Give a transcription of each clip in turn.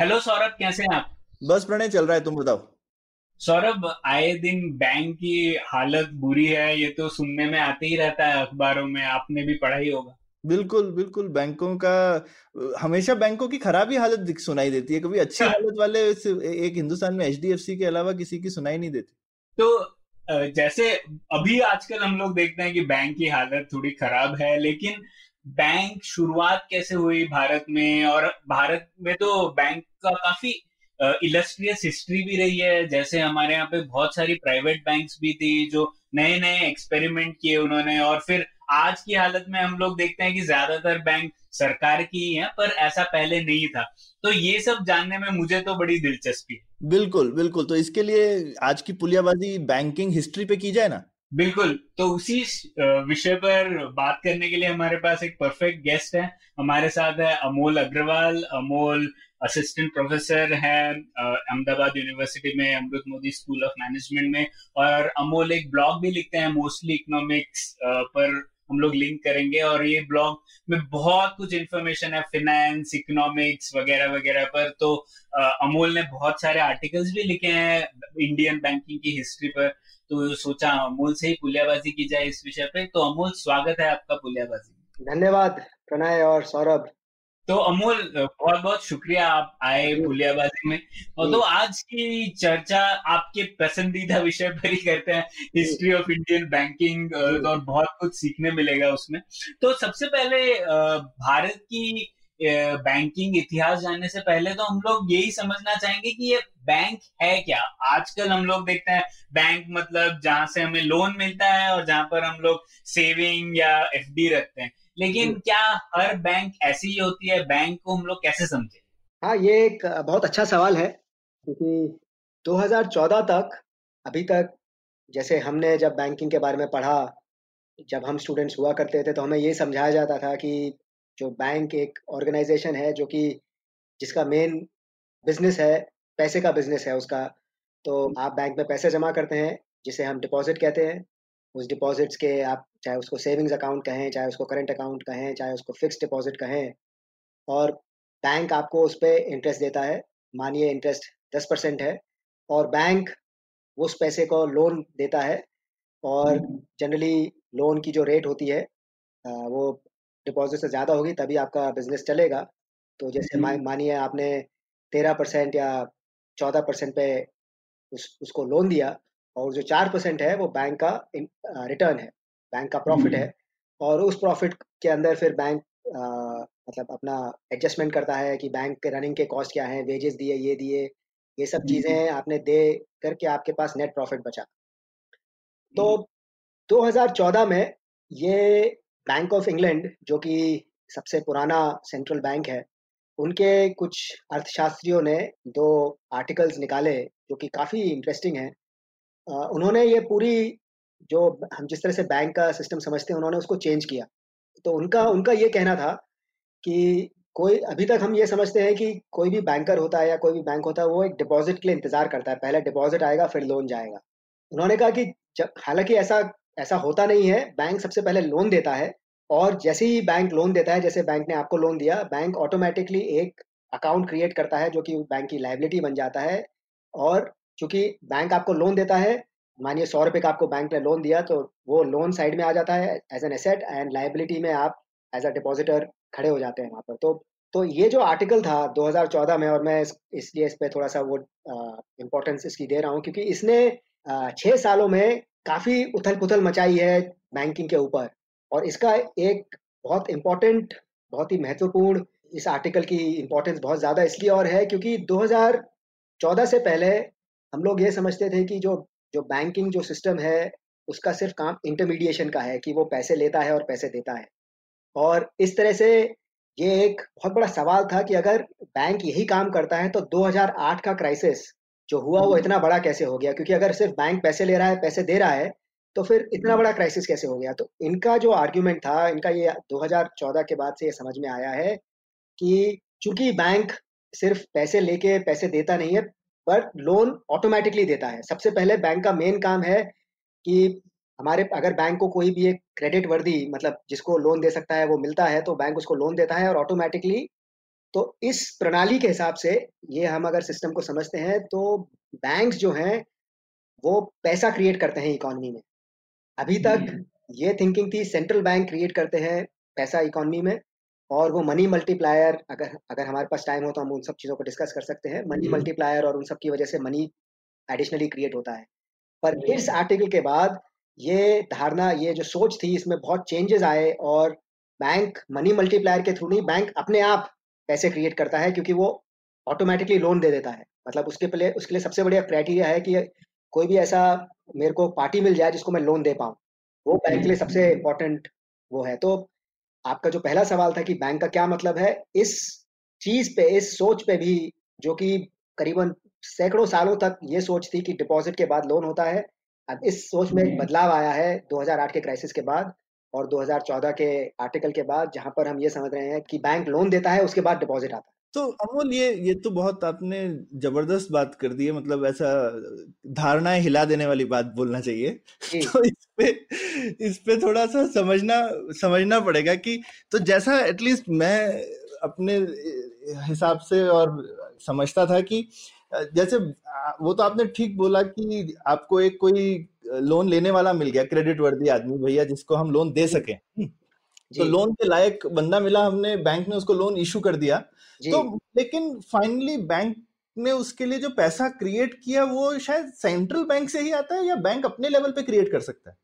Hello Saurabh कैसे हैं आप? बस प्रणय चल रहा है तुम बताओ। सौरभ आए दिन बैंक की हालत बुरी है ये तो सुनने में आते ही रहता है अखबारों में आपने भी पढ़ा ही होगा। बिल्कुल बिल्कुल बैंकों का हमेशा बैंकों की खराबी हालत सुनाई देती है कभी अच्छी हालत वाले एक हिंदुस्तान में एचडीएफसी के अलावा किसी की सुनाई नहीं देती। तो जैसे अभी आजकल हम लोग देखते हैं कि बैंक की हालत थोड़ी खराब है लेकिन बैंक शुरुआत कैसे हुई भारत में? और भारत में तो बैंक का काफ़ी इलस्ट्रियस हिस्ट्री भी रही है। जैसे हमारे यहाँ पे बहुत सारी प्राइवेट बैंक्स भी थी जो नए नए एक्सपेरिमेंट किए उन्होंने। और फिर आज की हालत में हम लोग देखते हैं कि ज़्यादातर बैंक सरकार की ही है, पर ऐसा पहले नहीं था। तो ये सब जानने में मुझे तो बड़ी दिलचस्पी बिल्कुल बिल्कुल। तो इसके लिए आज की पुलियाबाजी बैंकिंग हिस्ट्री पे की जाए ना? बिल्कुल तो उसी विषय पर बात करने के लिए हमारे पास एक परफेक्ट गेस्ट है। हमारे साथ है अमोल अग्रवाल। अमोल असिस्टेंट प्रोफेसर है अहमदाबाद यूनिवर्सिटी में, Amrut Modi school of management में। और अमोल एक ब्लॉग भी लिखते हैं मोस्टली इकोनॉमिक्स पर हम लोग लिंक करेंगे। और ये ब्लॉग में बहुत कुछ इन्फॉर्मेशन है फिनेंस इकोनॉमिक्स वगैरह वगैरह पर। तो अमोल ने बहुत सारे आर्टिकल्स भी लिखे हैं इंडियन बैंकिंग की हिस्ट्री पर। तो सोचा अमोल से ही पुलियाबाजी की जाए इस विषय पे। तो अमोल स्वागत है आपका पुलियाबाजी धन्यवाद प्रणय और सौरभ। तो अमोल बहुत बहुत शुक्रिया आप आए पुलियाबाजी में। और तो आज की चर्चा आपके पसंदीदा विषय पर ही करते हैं। हिस्ट्री ऑफ़ इंडियन बैंकिंग और बहुत कुछ सीखने मिलेगा उसमें। तो सबसे पहले भारत की बैंकिंग इतिहास जानने से पहले तो हम लोग यही समझना चाहेंगे कि ये बैंक है क्या? आजकल हम लोग देखते हैं बैंक मतलब जहाँ से हमें लोन मिलता है और जहाँ पर हम लोग सेविंग या एफडी रखते हैं। लेकिन क्या हर बैंक ऐसी ही होती है? बैंक को हम लोग कैसे समझे? हाँ ये एक बहुत अच्छा सवाल है क्योंकि 2014 तक अभी तक जैसे हमने जब बैंकिंग के बारे में पढ़ा जब हम स्टूडेंट्स हुआ करते थे तो हमें ये समझाया जाता था कि जो बैंक एक ऑर्गेनाइजेशन है जो कि जिसका मेन बिज़नेस है पैसे का बिज़नेस है उसका तो आप बैंक में पैसे जमा करते हैं जिसे हम डिपॉजिट कहते हैं। उस डिपॉजिट्स के आप चाहे उसको सेविंग्स अकाउंट कहें चाहे उसको करंट अकाउंट कहें चाहे उसको फिक्स डिपॉजिट कहें और बैंक आपको उस पर इंटरेस्ट देता है। मानिए इंटरेस्ट दस परसेंट है और बैंक उस पैसे को लोन देता है और जनरली लोन की जो रेट होती है वो डिपॉजिट से ज़्यादा होगी तभी आपका बिज़नेस चलेगा। तो जैसे मानिए आपने तेरह परसेंट या चौदह परसेंट पे उस उसको लोन दिया और जो चार परसेंट है वो बैंक का रिटर्न है बैंक का प्रॉफिट है और उस प्रॉफिट के अंदर फिर बैंक मतलब अपना एडजस्टमेंट करता है कि बैंक के रनिंग के कॉस्ट क्या हैं वेजेस दिए ये दिए ये सब चीज़ें आपने दे करके आपके पास नेट प्रॉफिट बचा। तो 2014 में ये बैंक ऑफ़ इंग्लैंड जो कि सबसे पुराना सेंट्रल बैंक है, उनके कुछ अर्थशास्त्रियों ने दो आर्टिकल्स निकाले, जो कि काफ़ी इंटरेस्टिंग हैं। उन्होंने ये पूरी जो हम जिस तरह से बैंक का सिस्टम समझते हैं, उन्होंने उसको चेंज किया। तो उनका उनका ये कहना था कि कोई, अभी तक हम ये समझते हैं कि कोई भी बैंकर होता है या कोई भी बैंक होता है, वो एक डिपॉजिट के लिए इंतज़ार करता है। पहले डिपॉजिट आएगा, फिर लोन जाएगा। उन्होंने कहा कि जब, हालाँकि ऐसा ऐसा होता नहीं है बैंक सबसे पहले लोन देता है और जैसे ही बैंक लोन देता है जैसे बैंक ने आपको लोन दिया बैंक ऑटोमेटिकली एक अकाउंट क्रिएट करता है जो कि बैंक की लाइबिलिटी बन जाता है। और चूँकि बैंक आपको लोन देता है मानिए सौ रुपये का आपको बैंक ने लोन दिया तो वो लोन साइड में आ जाता है as an asset and liability में आप एज अ डिपॉजिटर खड़े हो जाते हैं वहाँ पर। तो तो ये जो आर्टिकल था 2014 में और मैं इस, इसलिए इस पे थोड़ा सा वो इम्पोर्टेंस इसकी दे रहा हूँ क्योंकि इसने छह सालों में काफ़ी उथल पुथल मचाई है बैंकिंग के ऊपर। और इसका एक बहुत इम्पोर्टेंट बहुत ही महत्वपूर्ण इस आर्टिकल की इम्पोर्टेंस बहुत ज़्यादा इसलिए और है क्योंकि 2014 से पहले हम लोग ये समझते थे कि जो जो बैंकिंग जो सिस्टम है उसका सिर्फ़ काम इंटरमीडिएशन का है कि वो पैसे लेता है और पैसे देता है। और इस तरह से ये एक बहुत बड़ा सवाल था कि अगर बैंक यही काम करता है तो 2008 का क्राइसिस जो हुआ वो इतना बड़ा कैसे हो गया? क्योंकि अगर सिर्फ़ बैंक पैसे ले रहा है पैसे दे रहा है तो फिर इतना बड़ा क्राइसिस कैसे हो गया? तो इनका जो आर्ग्यूमेंट था इनका ये 2014 के बाद से ये समझ में आया है कि चूँकि बैंक सिर्फ़ पैसे लेके पैसे देता नहीं है पर लोन ऑटोमेटिकली देता है। सबसे पहले बैंक का मेन काम है कि हमारे अगर बैंक को कोई भी एक क्रेडिट वर्दी मतलब जिसको लोन दे सकता है वो मिलता है तो बैंक उसको लोन देता है और ऑटोमेटिकली तो इस प्रणाली के हिसाब से ये हम अगर सिस्टम को समझते हैं तो बैंक्स जो हैं वो पैसा क्रिएट करते हैं इकोनॉमी में। अभी तक ये थिंकिंग थी सेंट्रल बैंक क्रिएट करते हैं पैसा इकोनॉमी में और वो मनी मल्टीप्लायर अगर अगर हमारे पास टाइम हो तो हम उन सब चीज़ों को डिस्कस कर सकते हैं। मनी मल्टीप्लायर और उन सब की वजह से मनी एडिशनली क्रिएट होता है। पर इस आर्टिकल के बाद ये धारणा ये जो सोच थी इसमें बहुत चेंजेस आए और बैंक मनी मल्टीप्लायर के थ्रू नहीं बैंक अपने आप पैसे क्रिएट करता है क्योंकि वो ऑटोमेटिकली लोन दे देता है। मतलब उसके पहले उसके लिए सबसे बढ़िया क्राइटेरिया है कि कोई भी ऐसा मेरे को पार्टी मिल जाए जिसको मैं लोन दे पाऊँ वो बैंक के लिए सबसे इम्पोर्टेंट वो है। तो आपका जो पहला सवाल था कि बैंक का क्या मतलब है इस चीज़ पे इस सोच पे भी जो कि करीबन सैकड़ों सालों तक ये सोच थी कि डिपॉजिट के बाद लोन होता है अब इस सोच में एक बदलाव आया है 2008 के क्राइसिस के बाद और 2014 के आर्टिकल के बाद जहाँ पर हम ये समझ रहे हैं कि बैंक लोन देता है उसके बाद डिपॉजिट आता है। तो अमोल ये ये तो बहुत आपने ज़बरदस्त बात कर दी है मतलब ऐसा धारणाएँ हिला देने वाली बात बोलना चाहिए। तो इस पे इस पे थोड़ा सा समझना समझना पड़ेगा कि तो जैसा एटलीस्ट मैं अपने हिसाब से और समझता था कि जैसे वो तो आपने ठीक बोला कि आपको एक कोई लोन लेने वाला मिल गया क्रेडिट वर्दी आदमी भैया जिसको हम लोन दे सके। तो लोन के लायक बंदा मिला हमने बैंक ने उसको लोन इशू कर दिया। तो लेकिन फाइनली बैंक ने उसके लिए जो पैसा क्रिएट किया वो शायद सेंट्रल बैंक से ही आता है या बैंक अपने लेवल पे क्रिएट कर सकता है?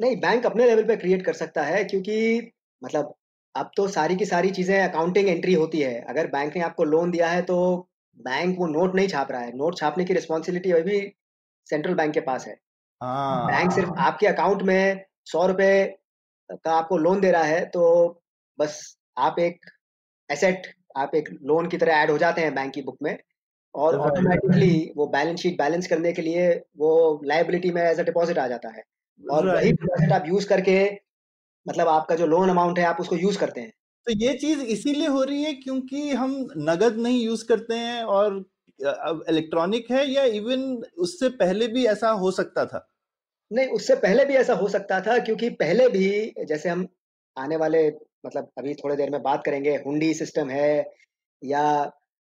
नहीं बैंक अपने लेवल पे क्रिएट कर सकता है क्योंकि मतलब अब तो सारी की सारी चीज़ें अकाउंटिंग एंट्री होती है। अगर बैंक ने आपको लोन दिया है तो बैंक वो नोट नहीं छाप रहा है। नोट छापने की रिस्पॉन्सिबिलिटी अभी सेंट्रल बैंक के पास है। बैंक हाँ। सिर्फ़ आपके अकाउंट में सौ रुपए का आपको लोन दे रहा है तो बस आप एक एसेट आप एक लोन की तरह ऐड हो जाते हैं बैंक की बुक में और ऑटोमेटिकली वो बैलेंस शीट बैलेंस करने के लिए वो लाइबिलिटी में एज अ डिपॉजिट आ जाता है। और वही डिपॉजिट आप यूज़ करके मतलब आपका जो लोन अमाउंट है आप उसको यूज़ करते हैं। तो ये चीज़ इसीलिए हो रही है क्योंकि हम नगद नहीं यूज़ करते हैं और अब इलेक्ट्रॉनिक है या इवन उससे पहले भी ऐसा हो सकता था? नहीं उससे पहले भी ऐसा हो सकता था क्योंकि पहले भी जैसे हम आने वाले मतलब अभी थोड़ी देर में बात करेंगे हुंडी सिस्टम है या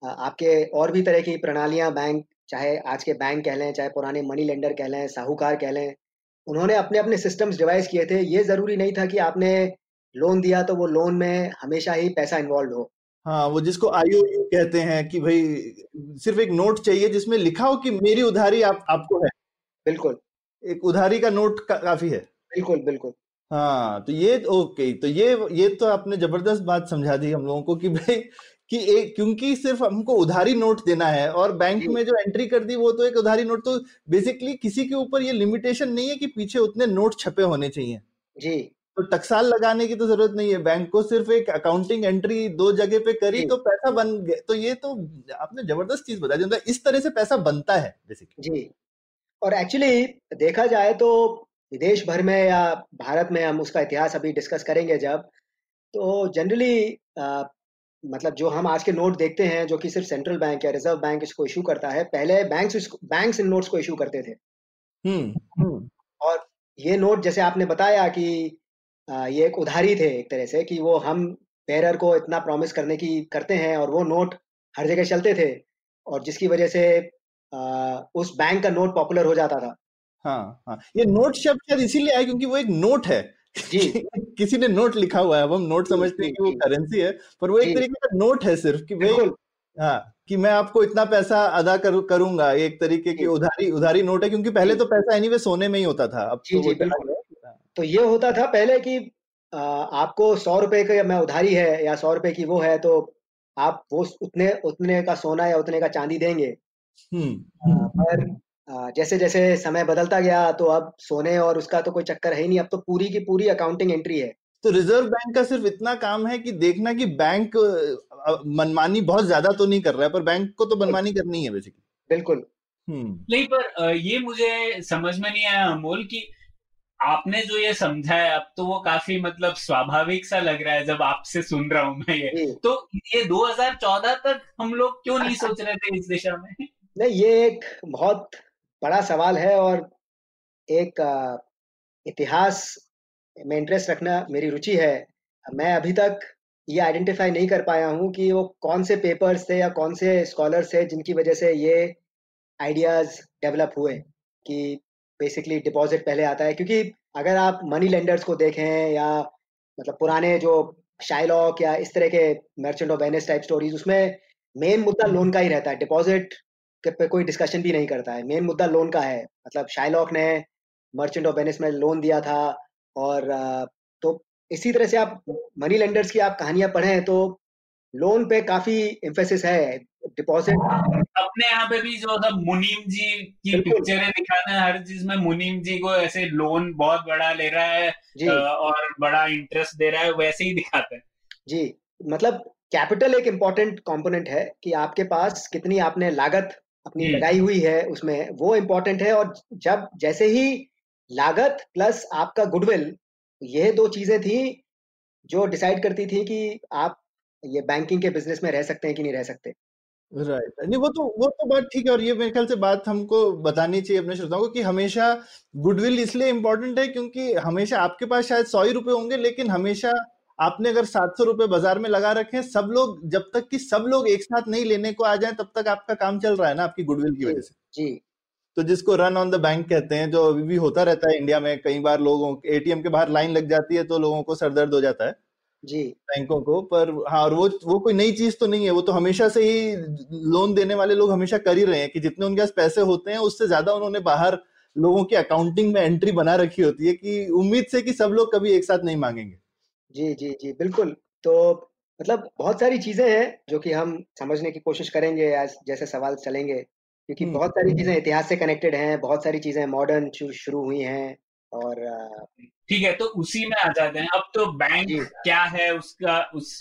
आपके और भी तरह की प्रणालियाँ बैंक चाहे आज के बैंक कह लें चाहे पुराने मनी लेंडर कह लें साहूकार कह लें उन्होंने अपने अपने सिस्टम्स डिवाइस किए थे। ये ज़रूरी नहीं था कि आपने लोन दिया तो वो लोन में हमेशा ही पैसा इन्वॉल्व हो। हाँ वो जिसको आयु कहते हैं कि भाई सिर्फ़ एक नोट चाहिए जिसमें लिखा हो कि मेरी उधारी आप आपको है। बिल्कुल। एक उधारी का नोट का, काफ़ी है। बिल्कुल बिल्कुल। हाँ तो ये ओके तो ये ये तो आपने ज़बरदस्त बात समझा दी हम लोगों को कि भाई कि एक क्योंकि सिर्फ़ हमको उधारी नोट देना है और बैंक में जो एंट्री कर दी वो तो एक उधारी नोट तो बेसिकली किसी के ऊपर ये लिमिटेशन नहीं है कि पीछे उतने नोट छपे होने चाहिए। जी। तो टकसाल लगाने की तो ज़रूरत नहीं है बैंक को सिर्फ़ एक अकाउंटिंग एंट्री दो जगह पे करी तो पैसा बन गया तो ये तो आपने ज़बरदस्त चीज़ बता दी मतलब इस तरह से पैसा बनता है बेसिकली जी और एक्चुअली देखा जाए तो विदेश भर में या भारत में हम उसका इतिहास अभी डिस्कस करेंगे जब तो जनरली मतलब जो हम आज के नोट देखते हैं जो कि सिर्फ़ सेंट्रल बैंक या रिज़र्व बैंक इसको इशू करता है पहले बैंक्स बैंक्स इन नोट्स को इशू करते थे। हम्म, हम्म। और ये नोट जैसे आपने बताया कि ये एक उधारी थे एक तरह से कि वो हम पेरर को इतना प्रॉमिस करने की करते हैं और वो नोट हर जगह चलते थे और जिसकी वजह से उस बैंक का नोट पॉपुलर हो जाता था। हाँ हाँ। ये नोट शब्द शायद इसीलिए आया क्योंकि वो एक नोट है। जी। किसी ने नोट लिखा हुआ है। अब हम नोट समझते हैं कि वो करेंसी है पर वो एक तरीके का नोट है सिर्फ़ कि भाई हाँ कि मैं आपको इतना पैसा अदा कर, करूँगा एक तरीके की उधारी उधारी नोट है क्योंकि पहले तो पैसा एनीवे सोने में ही होता था अब जी, तो, जी, तो ये होता था पहले कि आपको सौ रुपए का मैं उधारी है या सौ रुपए की वो है तो आप वो उतने उतने का सोना या उतने का चांदी देंगे। हम्म। पर जैसे जैसे समय बदलता गया तो अब सोने और उसका तो कोई चक्कर है ही नहीं। अब तो पूरी की पूरी अकाउंटिंग एंट्री है। तो रिज़र्व बैंक का सिर्फ़ इतना काम है कि देखना कि बैंक मनमानी बहुत ज़्यादा तो नहीं कर रहा है पर बैंक को तो मनमानी करनी है बेसिकली बिल्कुल। हम्म। नहीं पर ये मुझे समझ में नहीं आया अमोल की आपने जो ये समझा है अब तो वो काफ़ी मतलब स्वाभाविक सा लग रहा है जब आपसे सुन रहा हूँ मैं ये। तो ये 2014 तक हम लोग क्यों नहीं सोच रहे थे इस दिशा में? नहीं ये एक बहुत बड़ा सवाल है और एक इतिहास में इंटरेस्ट रखना मेरी रुचि है। मैं अभी तक ये आइडेंटिफाई नहीं कर पाया हूँ कि वो कौन से पेपर्स थे या कौन से स्कॉलर्स थे जिनकी वजह से ये आइडियाज़ डेवलप हुए कि बेसिकली डिपॉजिट पहले आता है। क्योंकि अगर आप मनी लेंडर्स को देखें या मतलब पुराने जो शाइलॉक या इस तरह के merchant of Venice type stories उसमें मेन मुद्दा लोन का ही रहता है। डिपॉजिट के पे कोई डिस्कशन भी नहीं करता है। मेन मुद्दा लोन का है। मतलब शाइलॉक ने मर्चेंट ऑफ़ वेनिस में लोन दिया था और तो इसी तरह से आप मनी लेंडर्स की आप कहानियाँ पढ़ें तो लोन पे काफ़ी इम्फेसिस है। डिपॉजिट अपने यहाँ पे भी जो था मुनीम जी की पिक्चरें दिखाना है हर चीज़ में मुनीम जी को ऐसे लोन बहुत बड़ा ले रहा है और बड़ा इंटरेस्ट दे रहा है वैसे ही दिखाते हैं। जी मतलब कैपिटल एक इम्पोर्टेंट कंपोनेंट है कि आपके पास कितनी आपने लागत अपनी लगाई हुई है उसमें वो इम्पोर्टेंट है और जब जैसे ही लागत प्लस आपका गुडविल ये दो चीज़ें थी जो डिसाइड करती थी कि आप ये बैंकिंग के बिज़नेस में रह सकते हैं कि नहीं रह सकते राइट right. नहीं वो तो वो तो बात ठीक है और ये मेरे ख्याल से बात हमको बतानी चाहिए अपने श्रोताओं को कि हमेशा गुडविल इसलिए इम्पोर्टेंट है क्योंकि हमेशा आपके पास शायद सौ ही रुपए होंगे लेकिन हमेशा आपने अगर सात सौ रुपए बाज़ार में लगा रखे हैं सब लोग जब तक कि सब लोग एक साथ नहीं लेने को आ जाए तब तक आपका काम चल रहा है ना आपकी गुडविल की वजह से। जी। तो जिसको रन ऑन द बैंक कहते हैं जो अभी भी होता रहता है इंडिया में कई बार लोगों एटीएम के बाहर लाइन लग जाती है तो लोगों को सरदर्द हो जाता है जी। बैंकों को पर हाँ और वो वो कोई नई चीज़ तो नहीं है वो तो हमेशा से ही लोन देने वाले लोग हमेशा कर ही रहे हैं कि जितने उनके पास पैसे होते हैं उससे ज़्यादा उन्होंने बाहर लोगों की अकाउंटिंग में एंट्री बना रखी होती है कि उम्मीद से कि सब लोग कभी एक साथ नहीं मांगेंगे। जी जी जी बिल्कुल। तो मतलब बहुत सारी चीज़ें हैं जो कि हम समझने की कोशिश करेंगे आज जैसे सवाल चलेंगे क्योंकि। बहुत सारी चीज़ें इतिहास से कनेक्टेड हैं बहुत सारी चीज़ें मॉडर्न शुरू हुई हैं और ठीक है तो उसी में आ जाते हैं। अब तो बैंक क्या है उसका उस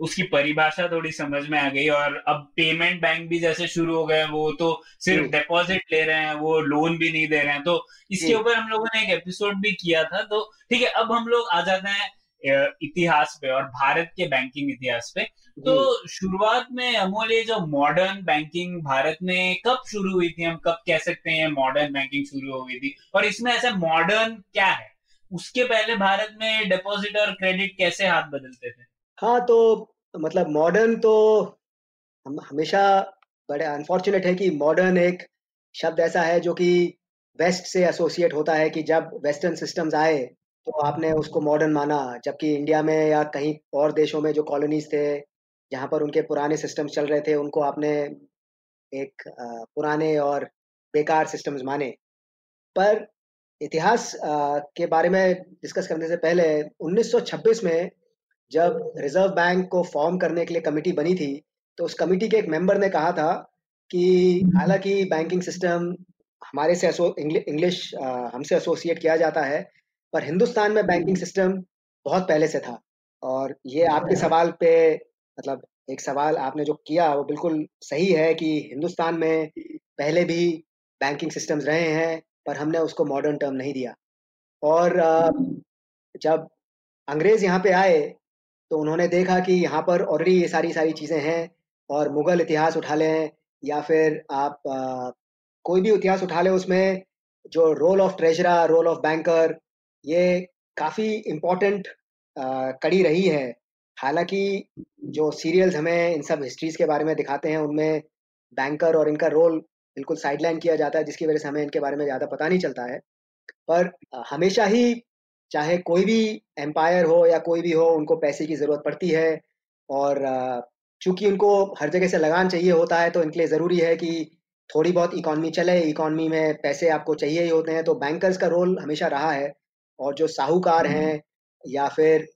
उसकी परिभाषा थोड़ी समझ में आ गई और अब पेमेंट बैंक भी जैसे शुरू हो गए वो तो सिर्फ़ डिपॉजिट ले रहे हैं वो लोन भी नहीं दे रहे हैं। तो इसके ऊपर हम लोगों ने एक एपिसोड भी किया था तो ठीक है अब हम लोग आ जाते हैं इतिहास पे और भारत के बैंकिंग इतिहास पे। तो शुरुआत में अमोल ये जो मॉडर्न बैंकिंग भारत में कब शुरू हुई थी? हम कब कह सकते हैं मॉडर्न बैंकिंग शुरू हो गई थी? और इसमें ऐसा मॉडर्न क्या है? उसके पहले भारत में डिपॉजिट और क्रेडिट कैसे हाथ बदलते थे? हाँ तो मतलब मॉडर्न तो हम हमेशा बड़े अनफॉर्चुनेट है कि मॉडर्न एक शब्द ऐसा है जो कि वेस्ट से एसोसिएट होता है कि जब वेस्टर्न सिस्टम्स आए तो आपने उसको मॉडर्न माना, जबकि इंडिया में या कहीं और देशों में जो कॉलोनीज थे, जहाँ पर उनके पुराने सिस्टम्स चल रहे थे, उनको आपने एक पुराने और बेकार सिस्टम्स माने। पर इतिहास के बारे में डिस्कस करने से पहले 1926 में जब रिज़र्व बैंक को फॉर्म करने के लिए कमेटी बनी थी तो उस कमेटी के एक मेंबर ने कहा था कि हालाँकि बैंकिंग सिस्टम हमारे से इंग्लिश हमसे एसोसिएट किया जाता है पर हिंदुस्तान में बैंकिंग सिस्टम बहुत पहले से था और ये आपके सवाल पे मतलब एक सवाल आपने जो किया वो बिल्कुल सही है कि हिंदुस्तान में पहले भी बैंकिंग सिस्टम्स रहे हैं पर हमने उसको मॉडर्न टर्म नहीं दिया। और जब अंग्रेज़ यहाँ पे आए तो उन्होंने देखा कि यहाँ पर ऑलरेडी ये सारी सारी चीज़ें हैं और मुगल इतिहास उठा लें या फिर आप आ, कोई भी इतिहास उठा लें उसमें जो role of treasurer role of banker ये काफ़ी इम्पोर्टेंट कड़ी रही है। हालाँकि जो सीरियल्स हमें इन सब हिस्ट्रीज के बारे में दिखाते हैं, उनमें बैंकर और इनका रोल बिल्कुल साइडलाइन किया जाता है, जिसकी वजह से हमें इनके बारे में ज़्यादा पता नहीं चलता है। पर हमेशा ही चाहे कोई भी एम्पायर हो या कोई भी हो, उनको पैसे की ज़रूरत पड़ती है और चूँकि उनको हर जगह से लगान चाहिए होता है तो इनके लिए ज़रूरी है कि थोड़ी बहुत इकॉनमी चले। इकॉनमी में पैसे आपको चाहिए ही होते हैं तो बैंकर्स का रोल हमेशा रहा है। और जो साहूकार। हैं या फिर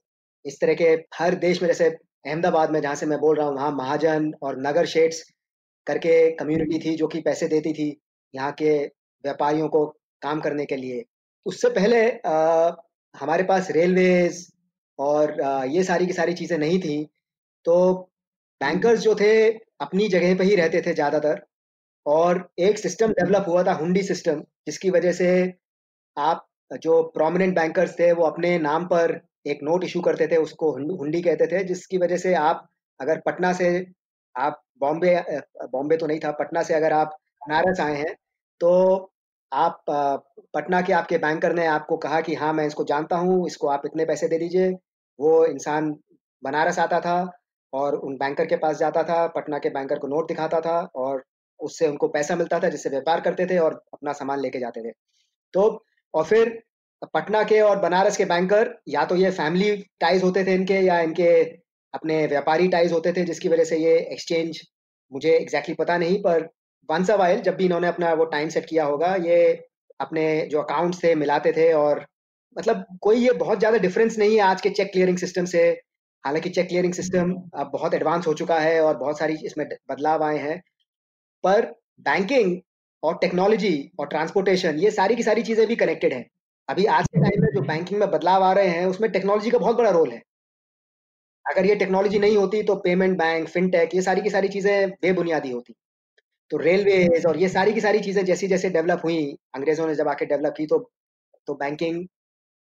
इस तरह के हर देश में जैसे अहमदाबाद में जहाँ से मैं बोल रहा हूँ वहाँ महाजन और नगर शेट्स करके कम्युनिटी थी जो कि पैसे देती थी यहाँ के व्यापारियों को काम करने के लिए। उससे पहले आ, हमारे पास रेलवेज और आ, ये सारी की सारी चीज़ें नहीं थी तो बैंकर्स जो थे अपनी जगह पे ही रहते थे ज़्यादातर और एक सिस्टम डेवलप हुआ था हुंडी सिस्टम जिसकी वजह से आप जो प्रोमिनेंट बैंकर्स थे, वो अपने नाम पर एक नोट इशू करते थे, उसको हुंडी कहते थे, जिसकी वजह से आप अगर पटना से, आप बॉम्बे बॉम्बे तो नहीं था, पटना से अगर आप बनारस आए हैं तो आप पटना के आपके बैंकर ने आपको कहा कि हाँ मैं इसको जानता हूँ, इसको आप इतने पैसे दे दीजिए। वो इंसान बनारस आता था और उन बैंकर के पास जाता था, पटना के बैंकर को नोट दिखाता था और उससे उनको पैसा मिलता था, जिससे व्यापार करते थे और अपना सामान लेके जाते थे। तो और फिर पटना के और बनारस के बैंकर या तो ये फैमिली टाइज होते थे इनके, या इनके अपने व्यापारी टाइज होते थे, जिसकी वजह से ये एक्सचेंज मुझे एग्जैक्टली exactly पता नहीं, पर वंस अ वाइल जब भी इन्होंने अपना वो टाइम सेट किया होगा, ये अपने जो अकाउंट्स थे, मिलाते थे और मतलब कोई ये बहुत ज़्यादा डिफरेंस नहीं है आज के चेक क्लियरिंग सिस्टम से। हालाँकि चेक क्लियरिंग सिस्टम अब बहुत एडवांस हो चुका है और बहुत सारी इसमें बदलाव आए हैं। पर बैंकिंग और टेक्नोलॉजी और ट्रांसपोर्टेशन ये सारी की सारी चीज़ें भी कनेक्टेड है। अभी आज के टाइम में जो बैंकिंग में बदलाव आ रहे हैं, उसमें टेक्नोलॉजी का बहुत बड़ा रोल है। अगर ये टेक्नोलॉजी नहीं होती तो पेमेंट बैंक फिनटेक ये सारी की सारी चीज़ें बेबुनियादी होती। तो रेलवे और ये सारी की सारी चीज़ें जैसी जैसे डेवलप हुई, अंग्रेज़ों ने जब आके डेवलप की तो तो बैंकिंग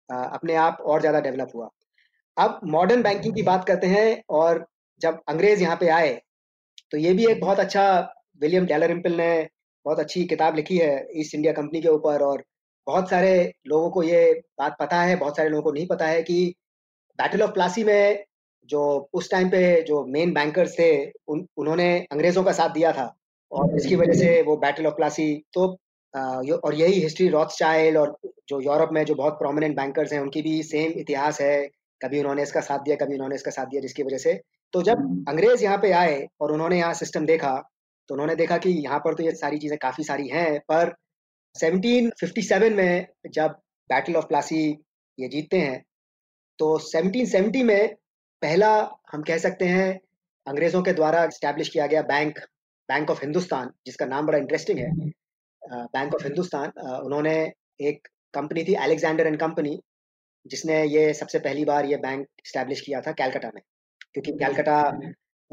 अपने आप और ज़्यादा डेवलप हुआ। अब मॉडर्न बैंकिंग की बात करते हैं और जब अंग्रेज़ यहाँ पे आए तो ये भी एक बहुत अच्छा विलियम डैलरिम्पल ने बहुत अच्छी किताब लिखी है ईस्ट इंडिया कंपनी के ऊपर और बहुत सारे लोगों को ये बात पता है बहुत सारे लोगों को नहीं पता है कि बैटल ऑफ़ प्लासी में जो उस टाइम पे जो मेन बैंकर्स थे उन, उन्होंने अंग्रेज़ों का साथ दिया था और इसकी वजह से वो बैटल ऑफ़ प्लासी तो और यही हिस्ट्री रॉथ चाइल्ड और जो यूरोप में जो बहुत प्रोमिनेंट बैंकर्स हैं उनकी भी सेम इतिहास है। कभी उन्होंने इसका साथ दिया कभी उन्होंने इसका साथ दिया जिसकी वजह से। तो जब अंग्रेज़ यहाँ पे आए और उन्होंने यहाँ सिस्टम देखा तो उन्होंने देखा कि यहाँ पर तो ये सारी चीज़ें काफ़ी सारी हैं, पर 1757 में जब बैटल ऑफ़ प्लासी ये जीतते हैं तो 1770 में पहला हम कह सकते हैं, अंग्रेज़ों के द्वारा स्टैब्लिश किया गया बैंक बैंक ऑफ़ हिंदुस्तान जिसका नाम बड़ा इंटरेस्टिंग है। बैंक ऑफ़ हिंदुस्तान उन्होंने एक कंपनी थी अलेक्जेंडर एंड कंपनी जिसने ये सबसे पहली बार ये बैंक स्टैब्लिश किया था कैलकाटा में, क्योंकि कैलकाटा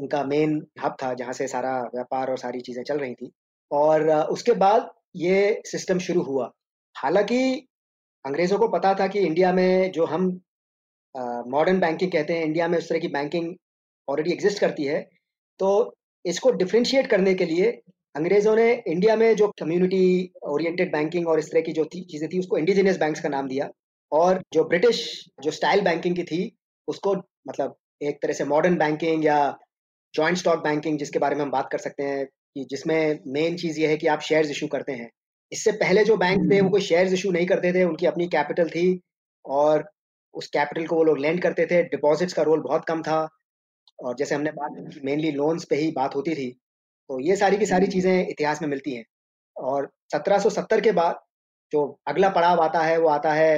उनका मेन हब था जहाँ से सारा व्यापार और सारी चीज़ें चल रही थी। और उसके बाद ये सिस्टम शुरू हुआ। हालाँकि अंग्रेज़ों को पता था कि इंडिया में जो हम मॉडर्न बैंकिंग कहते हैं, इंडिया में उस तरह की बैंकिंग ऑलरेडी एग्जिस्ट करती है तो इसको डिफ्रेंशिएट करने के लिए अंग्रेज़ों ने इंडिया में जो कम्युनिटी ओरिएंटेड बैंकिंग और इस तरह की जो चीज़ें थी, उसको इंडिजिनियस बैंक्स का नाम दिया। और जो ब्रिटिश जो स्टाइल बैंकिंग की थी, उसको मतलब एक तरह से मॉडर्न बैंकिंग या जॉइंट स्टॉक बैंकिंग जिसके बारे में हम बात कर सकते हैं कि जिसमें मेन चीज़ ये है कि आप शेयर्स इशू करते हैं। इससे पहले जो बैंक थे वो कोई शेयर्स इशू नहीं करते थे उनकी अपनी कैपिटल थी और उस कैपिटल को वो लोग लेंड करते थे। डिपॉजिट्स का रोल बहुत कम था और जैसे हमने बात की मेनली लोन्स पे ही बात होती थी तो ये सारी की सारी चीज़ें इतिहास में मिलती हैं। और 1770 के बाद जो अगला पड़ाव आता है वो आता है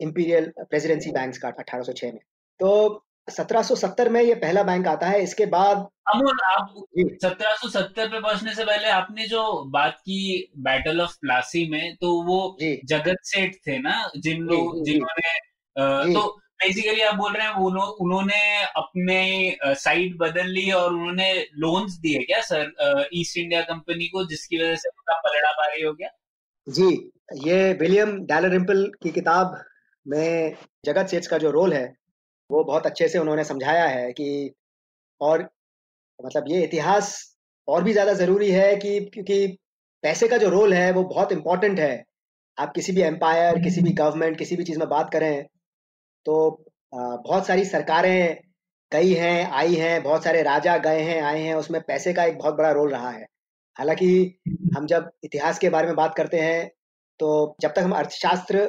इम्पीरियल प्रेसिडेंसी बैंक्स का 1806 में। तो 1770 में ये पहला बैंक आता है। इसके बाद अमोल आप 1770 पे पहुँचने से पहले आपने जो बात की बैटल ऑफ़ प्लासी में तो वो जगत सेठ थे ना जिन लोग जिन्होंने तो बेसिकली आप बोल रहे हैं उन्हों, उन्होंने अपने साइड बदल ली और उन्होंने लोन्स दिए क्या सर ईस्ट इंडिया कंपनी को जिसकी वजह से उनका पलड़ा पारी हो गया? जी ये विलियम डैलरिम्पल की किताब में जगत सेठ का जो रोल है वो बहुत अच्छे से उन्होंने समझाया है कि और मतलब ये इतिहास और भी ज़्यादा ज़रूरी है कि क्योंकि पैसे का जो रोल है वो बहुत इम्पोर्टेंट है। आप किसी भी एम्पायर किसी भी गवर्नमेंट किसी भी चीज़ में बात करें तो बहुत सारी सरकारें गई हैं आई हैं बहुत सारे राजा गए हैं आए हैं उसमें पैसे का एक बहुत बड़ा रोल रहा है। हालाँकि हम जब इतिहास के बारे में बात करते हैं तो जब तक हम अर्थशास्त्र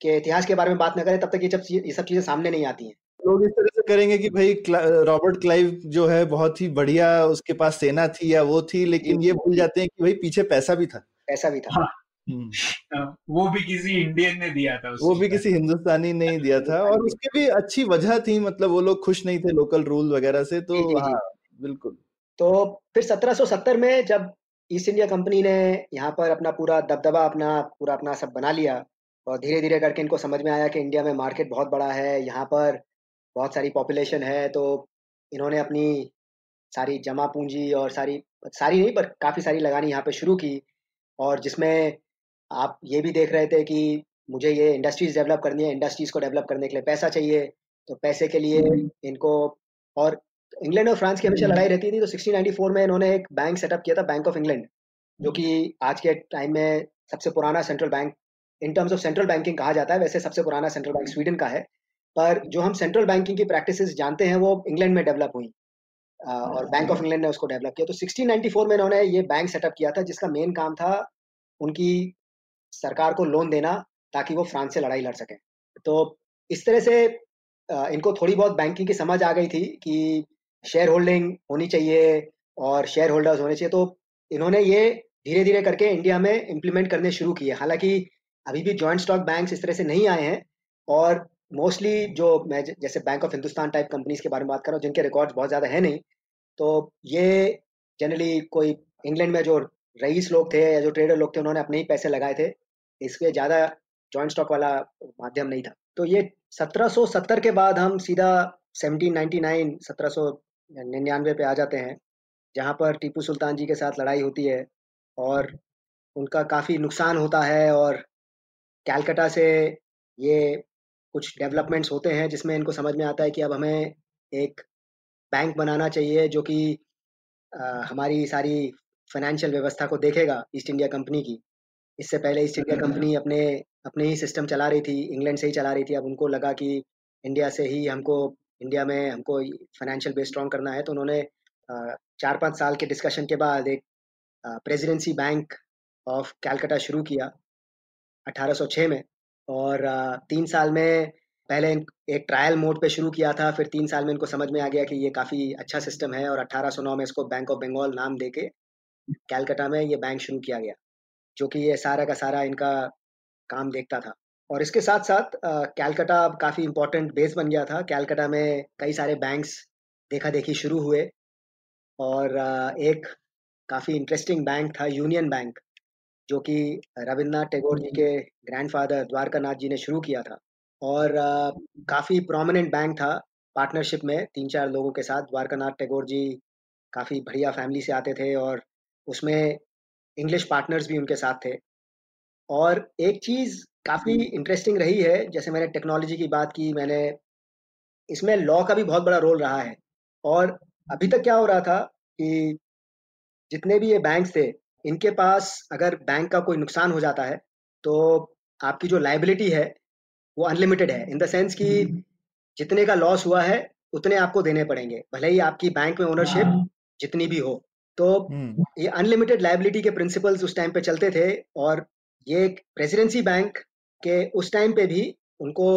के इतिहास के बारे में बात न करें तब तक ये सब ये सब चीज़ें सामने नहीं आती हैं। लोग इस तरह से करेंगे कि भाई रॉबर्ट क्लाइव जो है बहुत ही बढ़िया उसके पास सेना थी या वो थी लेकिन ये भूल जाते हैं कि भाई पीछे पैसा भी था। पैसा भी था। हाँ। हम्म। वो भी किसी इंडियन ने दिया था वो भी किसी हिंदुस्तानी ने ही दिया था और उसकी भी अच्छी वजह थी मतलब वो लोग खुश नहीं थे लोकल रूल वगैरह से तो हाँ बिल्कुल। तो फिर 1770 में जब ईस्ट इंडिया कंपनी ने यहाँ पर अपना पूरा दबदबा अपना पूरा अपना सब बना लिया और धीरे धीरे करके इनको समझ में आया कि इंडिया में मार्केट बहुत बड़ा है यहाँ पर बहुत सारी पॉपुलेशन है तो इन्होंने अपनी सारी जमा पूंजी और सारी सारी नहीं, पर काफ़ी सारी लगानी यहाँ पे शुरू की। और जिसमें आप ये भी देख रहे थे कि मुझे ये इंडस्ट्रीज़ डेवलप करनी है इंडस्ट्रीज़ को डेवलप करने के लिए पैसा चाहिए तो पैसे के लिए इनको और इंग्लैंड और फ्रांस की हमेशा लड़ाई रहती थी तो 1694 में इन्होंने एक बैंक सेटअप किया था बैंक ऑफ़ इंग्लैंड जो कि आज के टाइम में सबसे पुराना central bank in terms of central banking कहा जाता है, वैसे सबसे पुराना सेंट्रल बैंक स्वीडन का है। पर जो हम सेंट्रल बैंकिंग की प्रैक्टिस जानते हैं वो इंग्लैंड में डेवलप हुई और बैंक ऑफ़ इंग्लैंड ने उसको डेवलप किया। तो 1694 में इन्होंने ये बैंक सेटअप किया था जिसका मेन काम था उनकी सरकार को लोन देना ताकि वो फ्रांस से लड़ाई लड़ सकें। तो इस तरह से इनको थोड़ी बहुत बैंकिंग की समझ आ गई थी कि शेयर होल्डिंग होनी चाहिए और शेयर होल्डर्स होने चाहिए। तो इन्होंने ये धीरे धीरे करके इंडिया में इम्प्लीमेंट करने शुरू किए। हालाँकि अभी भी जॉइंट स्टॉक बैंक इस तरह से नहीं आए हैं और मोस्टली जो मैं जैसे Bank of Hindustan type companies के बारे में बात कर रहा हूँ, जिनके रिकॉर्ड्स बहुत ज़्यादा है नहीं तो ये जनरली कोई इंग्लैंड में जो रईस लोग थे या जो ट्रेडर लोग थे, उन्होंने अपने ही पैसे लगाए थे। इसके ज़्यादा जॉइंट स्टॉक वाला माध्यम नहीं था। तो ये 1770 के बाद हम सीधा 1799 1799 पे आ जाते हैं, जहाँ पर टीपू सुल्तान जी के साथ लड़ाई होती है और उनका काफ़ी नुकसान होता है और कैलकटा से ये कुछ डेवलपमेंट्स होते हैं जिसमें इनको समझ में आता है कि अब हमें एक बैंक बनाना चाहिए जो कि हमारी सारी फाइनेंशियल व्यवस्था को देखेगा ईस्ट इंडिया कंपनी की। इससे पहले ईस्ट इंडिया कंपनी अपने अपने ही सिस्टम चला रही थी इंग्लैंड से ही चला रही थी। अब उनको लगा कि इंडिया से ही हमको इंडिया में हमको फाइनेंशियल बेस स्ट्रॉन्ग करना है। तो उन्होंने चार पाँच साल के डिस्कशन के बाद एक प्रेसिडेंसी बैंक ऑफ़ कैलकटा शुरू किया 1806 में। और तीन साल में पहले एक ट्रायल मोड पे शुरू किया था, फिर तीन साल में इनको समझ में आ गया कि ये काफ़ी अच्छा सिस्टम है और 1809 में इसको बैंक ऑफ़ बंगाल नाम दे के कैलकटा में ये बैंक शुरू किया गया, जो कि ये सारा का सारा इनका काम देखता था। और इसके साथ साथ कैलकटा काफ़ी इम्पोर्टेंट बेस बन गया था। कैलकटा में कई सारे बैंक्स देखा देखी शुरू हुए और एक काफ़ी इंटरेस्टिंग बैंक था यूनियन बैंक जो कि रविन्द्रनाथ टैगोर जी के ग्रैंडफादर द्वारका नाथ जी ने शुरू किया था। और काफ़ी प्रोमिनेंट बैंक था पार्टनरशिप में तीन चार लोगों के साथ। द्वारका नाथ टैगोर जी काफ़ी बढ़िया फैमिली से आते थे और उसमें इंग्लिश पार्टनर्स भी उनके साथ थे। और एक चीज़ काफ़ी इंटरेस्टिंग रही है जैसे मैंने टेक्नोलॉजी की बात की मैंने इसमें लॉ का भी बहुत बड़ा रोल रहा है। और अभी तक क्या हो रहा था कि जितने भी ये बैंक्स थे इनके पास अगर बैंक का कोई नुकसान हो जाता है तो आपकी जो लाइबिलिटी है वो अनलिमिटेड है इन द सेंस कि हम्म। जितने का लॉस हुआ है उतने आपको देने पड़ेंगे भले ही आपकी बैंक में ओनरशिप हाँ। जितनी भी हो तो हम्म। ये अनलिमिटेड लाइबिलिटी के प्रिंसिपल्स उस टाइम पे चलते थे और ये प्रेसिडेंसी बैंक के उस टाइम पे भी उनको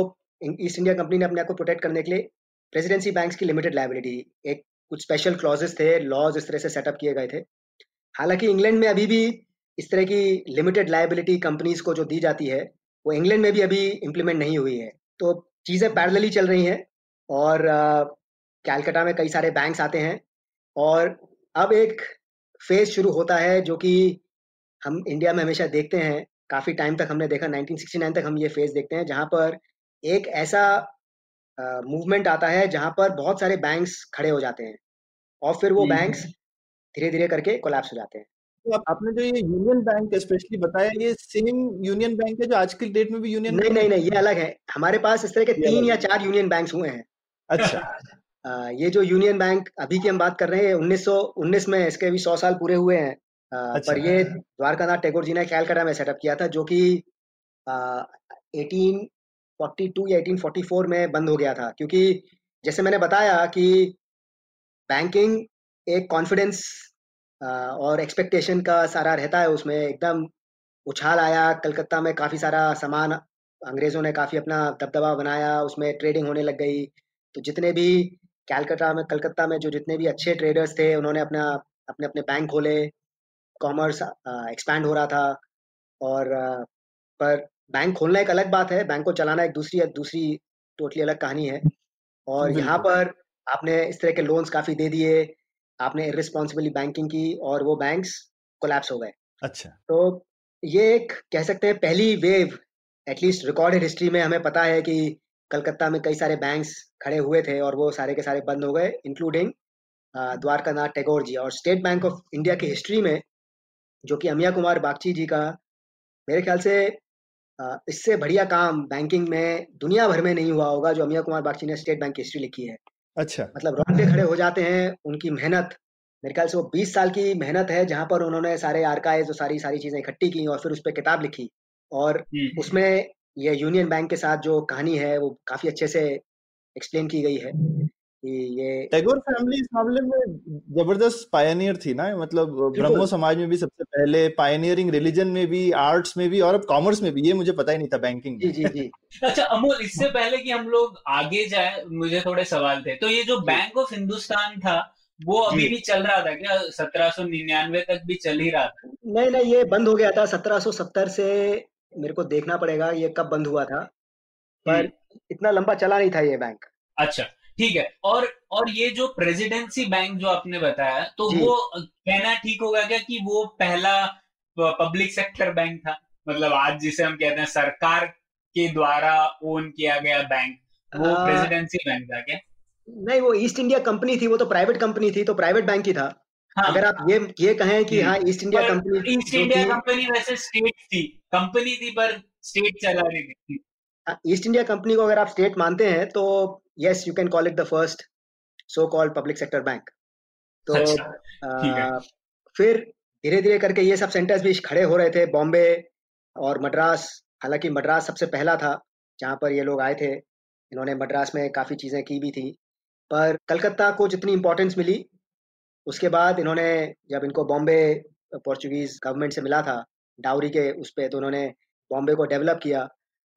ईस्ट इंडिया कंपनी ने अपने आप को प्रोटेक्ट करने के लिए प्रेसिडेंसी बैंक्स की लिमिटेड लाइबिलिटी एक कुछ स्पेशल क्लॉजेस थे लॉज इस तरह से सेटअप किए गए थे हालाँकि इंग्लैंड में अभी भी इस तरह की लिमिटेड लाइबिलिटी कंपनीज़ को जो दी जाती है वो इंग्लैंड में भी अभी इम्प्लीमेंट नहीं हुई है। तो चीज़ें पैरेलली चल रही हैं और कैलकाटा में कई सारे बैंक्स आते हैं और अब एक फ़ेज़ शुरू होता है जो कि हम इंडिया में हमेशा देखते हैं। काफ़ी टाइम तक हमने देखा 1969 तक हम ये फ़ेज़ देखते हैं जहाँ पर एक ऐसा मूवमेंट आता है जहाँ पर बहुत सारे बैंक्स खड़े हो जाते हैं और फिर वो बैंक्स धीरे धीरे करके कोलैप्स हो जाते हैं। तो आपने जो ये यूनियन बैंक स्पेशली बताया ये सेम यूनियन बैंक है जो आज की डेट में भी यूनियन नहीं नहीं नहीं ये अलग है। हमारे पास इस तरह के तीन या चार यूनियन बैंक्स हुए हैं। अच्छा। आ, ये जो यूनियन बैंक अभी की हम बात कर रहे हैं उन्नीस में इसके भी सौ साल पूरे हुए हैं। अच्छा। पर ये द्वारकानाथ टैगोर जी ने कैलकाटा में सेटअप किया था जो कि एटीन फोर्टी टू या एटीन फोर्टी फोर में बंद हो गया था। क्योंकि जैसे मैंने बताया कि बैंकिंग एक कॉन्फिडेंस और एक्सपेक्टेशन का सारा रहता है उसमें। एकदम उछाल आया। कलकत्ता में काफ़ी सारा सामान अंग्रेज़ों ने काफ़ी अपना दबदबा बनाया। उसमें ट्रेडिंग होने लग गई। तो जितने भी कैलकटा में कलकत्ता में जो जितने भी अच्छे ट्रेडर्स थे उन्होंने अपना अपने अपने बैंक खोले। कॉमर्स एक्सपैंड हो रहा था। और पर बैंक खोलना एक अलग बात है। बैंक को चलाना एक दूसरी एक दूसरी टोटली अलग कहानी है। और यहाँ पर आपने इस तरह के लोन्स काफ़ी दे दिए। आपने रिस्पॉन्सिबली बैंकिंग की और वो बैंक्स कोलैप्स हो गए। अच्छा। तो ये एक कह सकते हैं पहली वेव एटलीस्ट रिकॉर्डेड हिस्ट्री में हमें पता है कि कलकत्ता में कई सारे बैंक्स खड़े हुए थे और वो सारे के सारे बंद हो गए इंक्लूडिंग द्वारका नाथ टैगोर जी। और स्टेट बैंक ऑफ़ इंडिया की हिस्ट्री में जो कि अमिया कुमार बागची जी का मेरे ख्याल से इससे बढ़िया काम बैंकिंग में दुनिया भर में नहीं हुआ होगा जो अमिया कुमार बागची ने स्टेट बैंक की हिस्ट्री लिखी है। अच्छा। मतलब रोंगटे खड़े हो जाते हैं उनकी मेहनत। मेरे ख्याल से वो 20 साल की मेहनत है जहाँ पर उन्होंने सारे आर्काइव सारी सारी चीज़ें इकट्ठी की और फिर उस पर किताब लिखी और। उसमें ये यूनियन बैंक के साथ जो कहानी है वो काफ़ी अच्छे से एक्सप्लेन की गई है। ये टैगोर फैमिली इस मामले में ज़बरदस्त पायनियर थी ना मतलब ब्रह्मो समाज में भी सबसे पहले पायनियरिंग रिलीजन में भी आर्ट्स में भी और अब कॉमर्स में भी ये मुझे पता ही नहीं था बैंकिंग जी जी जी। अच्छा अमोल इससे पहले कि हम लोग आगे जाए मुझे थोड़े सवाल थे। तो ये जो बैंक ऑफ़ हिंदुस्तान था वो अभी भी चल रहा था क्या? सत्रह सौ निन्यानवे तक भी चल ही रहा था? नहीं नहीं ये बंद हो गया था। 1770 से मेरे को देखना पड़ेगा ये कब बंद हुआ था। पर इतना लंबा चला नहीं था ये बैंक अच्छा। ठीक है और और ये जो प्रेसिडेंसी बैंक जो आपने बताया तो वो कहना ठीक होगा क्या कि वो पहला पब्लिक सेक्टर बैंक था? मतलब आज जिसे हम कहते हैं सरकार के द्वारा ओन किया गया बैंक वो प्रेसिडेंसी बैंक था क्या? नहीं वो ईस्ट इंडिया कंपनी थी वो तो प्राइवेट कंपनी थी तो प्राइवेट बैंक ही था। हाँ। अगर आप ये ये कहें कि। हाँ East India Company East India Company वैसे स्टेट थी कंपनी थी पर स्टेट चला रही थी ईस्ट इंडिया कंपनी को अगर आप स्टेट मानते हैं तो yes you can call it the first so called public sector bank तो अच्छा। फिर धीरे धीरे करके ये सब सेंटर्स भी खड़े हो रहे थे बॉम्बे और मद्रास हालाँकि मद्रास सबसे पहला था जहाँ पर ये लोग आए थे। इन्होंने मद्रास में काफ़ी चीज़ें की भी थी। पर कलकत्ता को जितनी इम्पोर्टेंस मिली उसके बाद इन्होंने जब इनको बॉम्बे पोर्चुगीज गवर्नमेंट से मिला था डाउरी के उस पे तो उन्होंने बॉम्बे को डेवलप किया।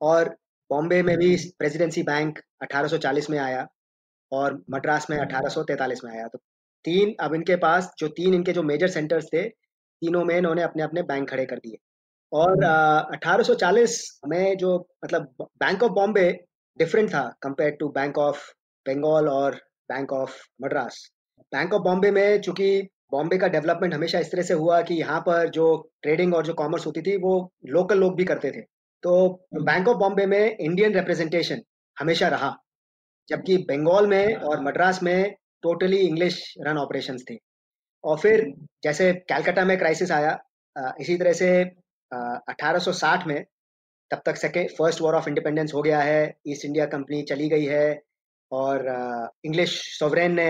और बॉम्बे में भी प्रेसिडेंसी बैंक 1840 में आया और मद्रास में 1843 में आया। तो तीन अब इनके पास जो तीन इनके जो मेजर सेंटर्स थे तीनों में इन्होंने अपने अपने बैंक खड़े कर दिए। और अ, 1840 में जो मतलब बैंक ऑफ़ बॉम्बे डिफरेंट था compare to Bank of Bengal और Bank of Madras Bank of Bombay में चूँकि बॉम्बे का डेवलपमेंट हमेशा इस तरह से हुआ कि यहाँ पर जो ट्रेडिंग और जो कॉमर्स होती थी वो लोकल लोग भी करते थे। तो बैंक ऑफ़ बॉम्बे में इंडियन रिप्रेजेंटेशन हमेशा रहा जबकि बंगाल में और मद्रास में टोटली इंग्लिश रन ऑपरेशन थे। और फिर जैसे कैलकाटा में क्राइसिस आया इसी तरह से अ, 1860 में तब तक second first war of independence हो गया है ईस्ट इंडिया कंपनी चली गई है और इंग्लिश सोवरेन ने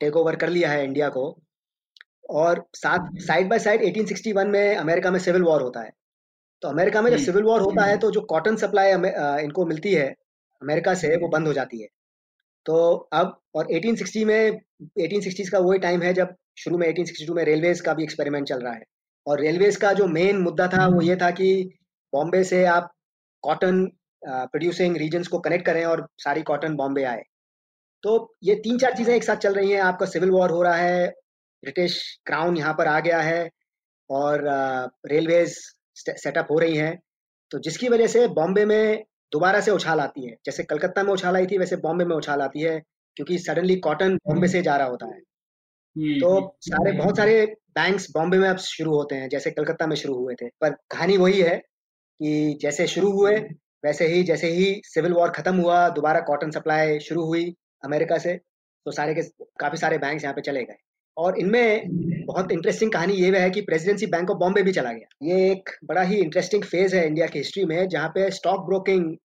टेक ओवर कर लिया है इंडिया को। और साथ साइड बाय साइड 1861 में अमेरिका में सिविल वॉर होता है। तो अमेरिका में जब हम्म, सिविल वॉर होता है तो जो कॉटन सप्लाई इनको मिलती है अमेरिका से वो बंद हो जाती है। तो अब और 1860 में 1860s का वही टाइम है जब शुरू में 1862 में रेलवेज का भी एक्सपेरिमेंट चल रहा है। और रेलवेज का जो मेन मुद्दा था वो ये था कि बॉम्बे से आप कॉटन प्रोड्यूसिंग रीजन्स को कनेक्ट करें और सारी कॉटन बॉम्बे आए। तो ये तीन चार चीज़ें एक साथ चल रही हैं। आपका सिविल वॉर हो रहा है ब्रिटिश क्राउन यहाँ पर आ गया है और रेलवेज सेटअप हो रही हैं तो जिसकी वजह से बॉम्बे में दोबारा से उछाल आती है। जैसे कलकत्ता में उछाल आई थी वैसे बॉम्बे में उछाल आती है क्योंकि सडनली कॉटन बॉम्बे से जा रहा होता है। हम्म, तो हम्म, सारे बहुत सारे बैंक्स बॉम्बे में अब शुरू होते हैं जैसे कलकत्ता में शुरू हुए थे। पर कहानी वही है कि जैसे शुरू हुए वैसे ही जैसे ही सिविल वॉर खत्म हुआ दोबारा कॉटन सप्लाई शुरू हुई अमेरिका से तो सारे के काफ़ी सारे बैंक्स यहाँ पे चले गए। और इनमें बहुत इंटरेस्टिंग कहानी ये है कि प्रेसिडेंसी बैंक ऑफ़ बॉम्बे भी चला गया। ये एक बड़ा ही इंटरेस्टिंग फ़ेज़ है इंडिया की हिस्ट्री में, जहाँ पे stock broking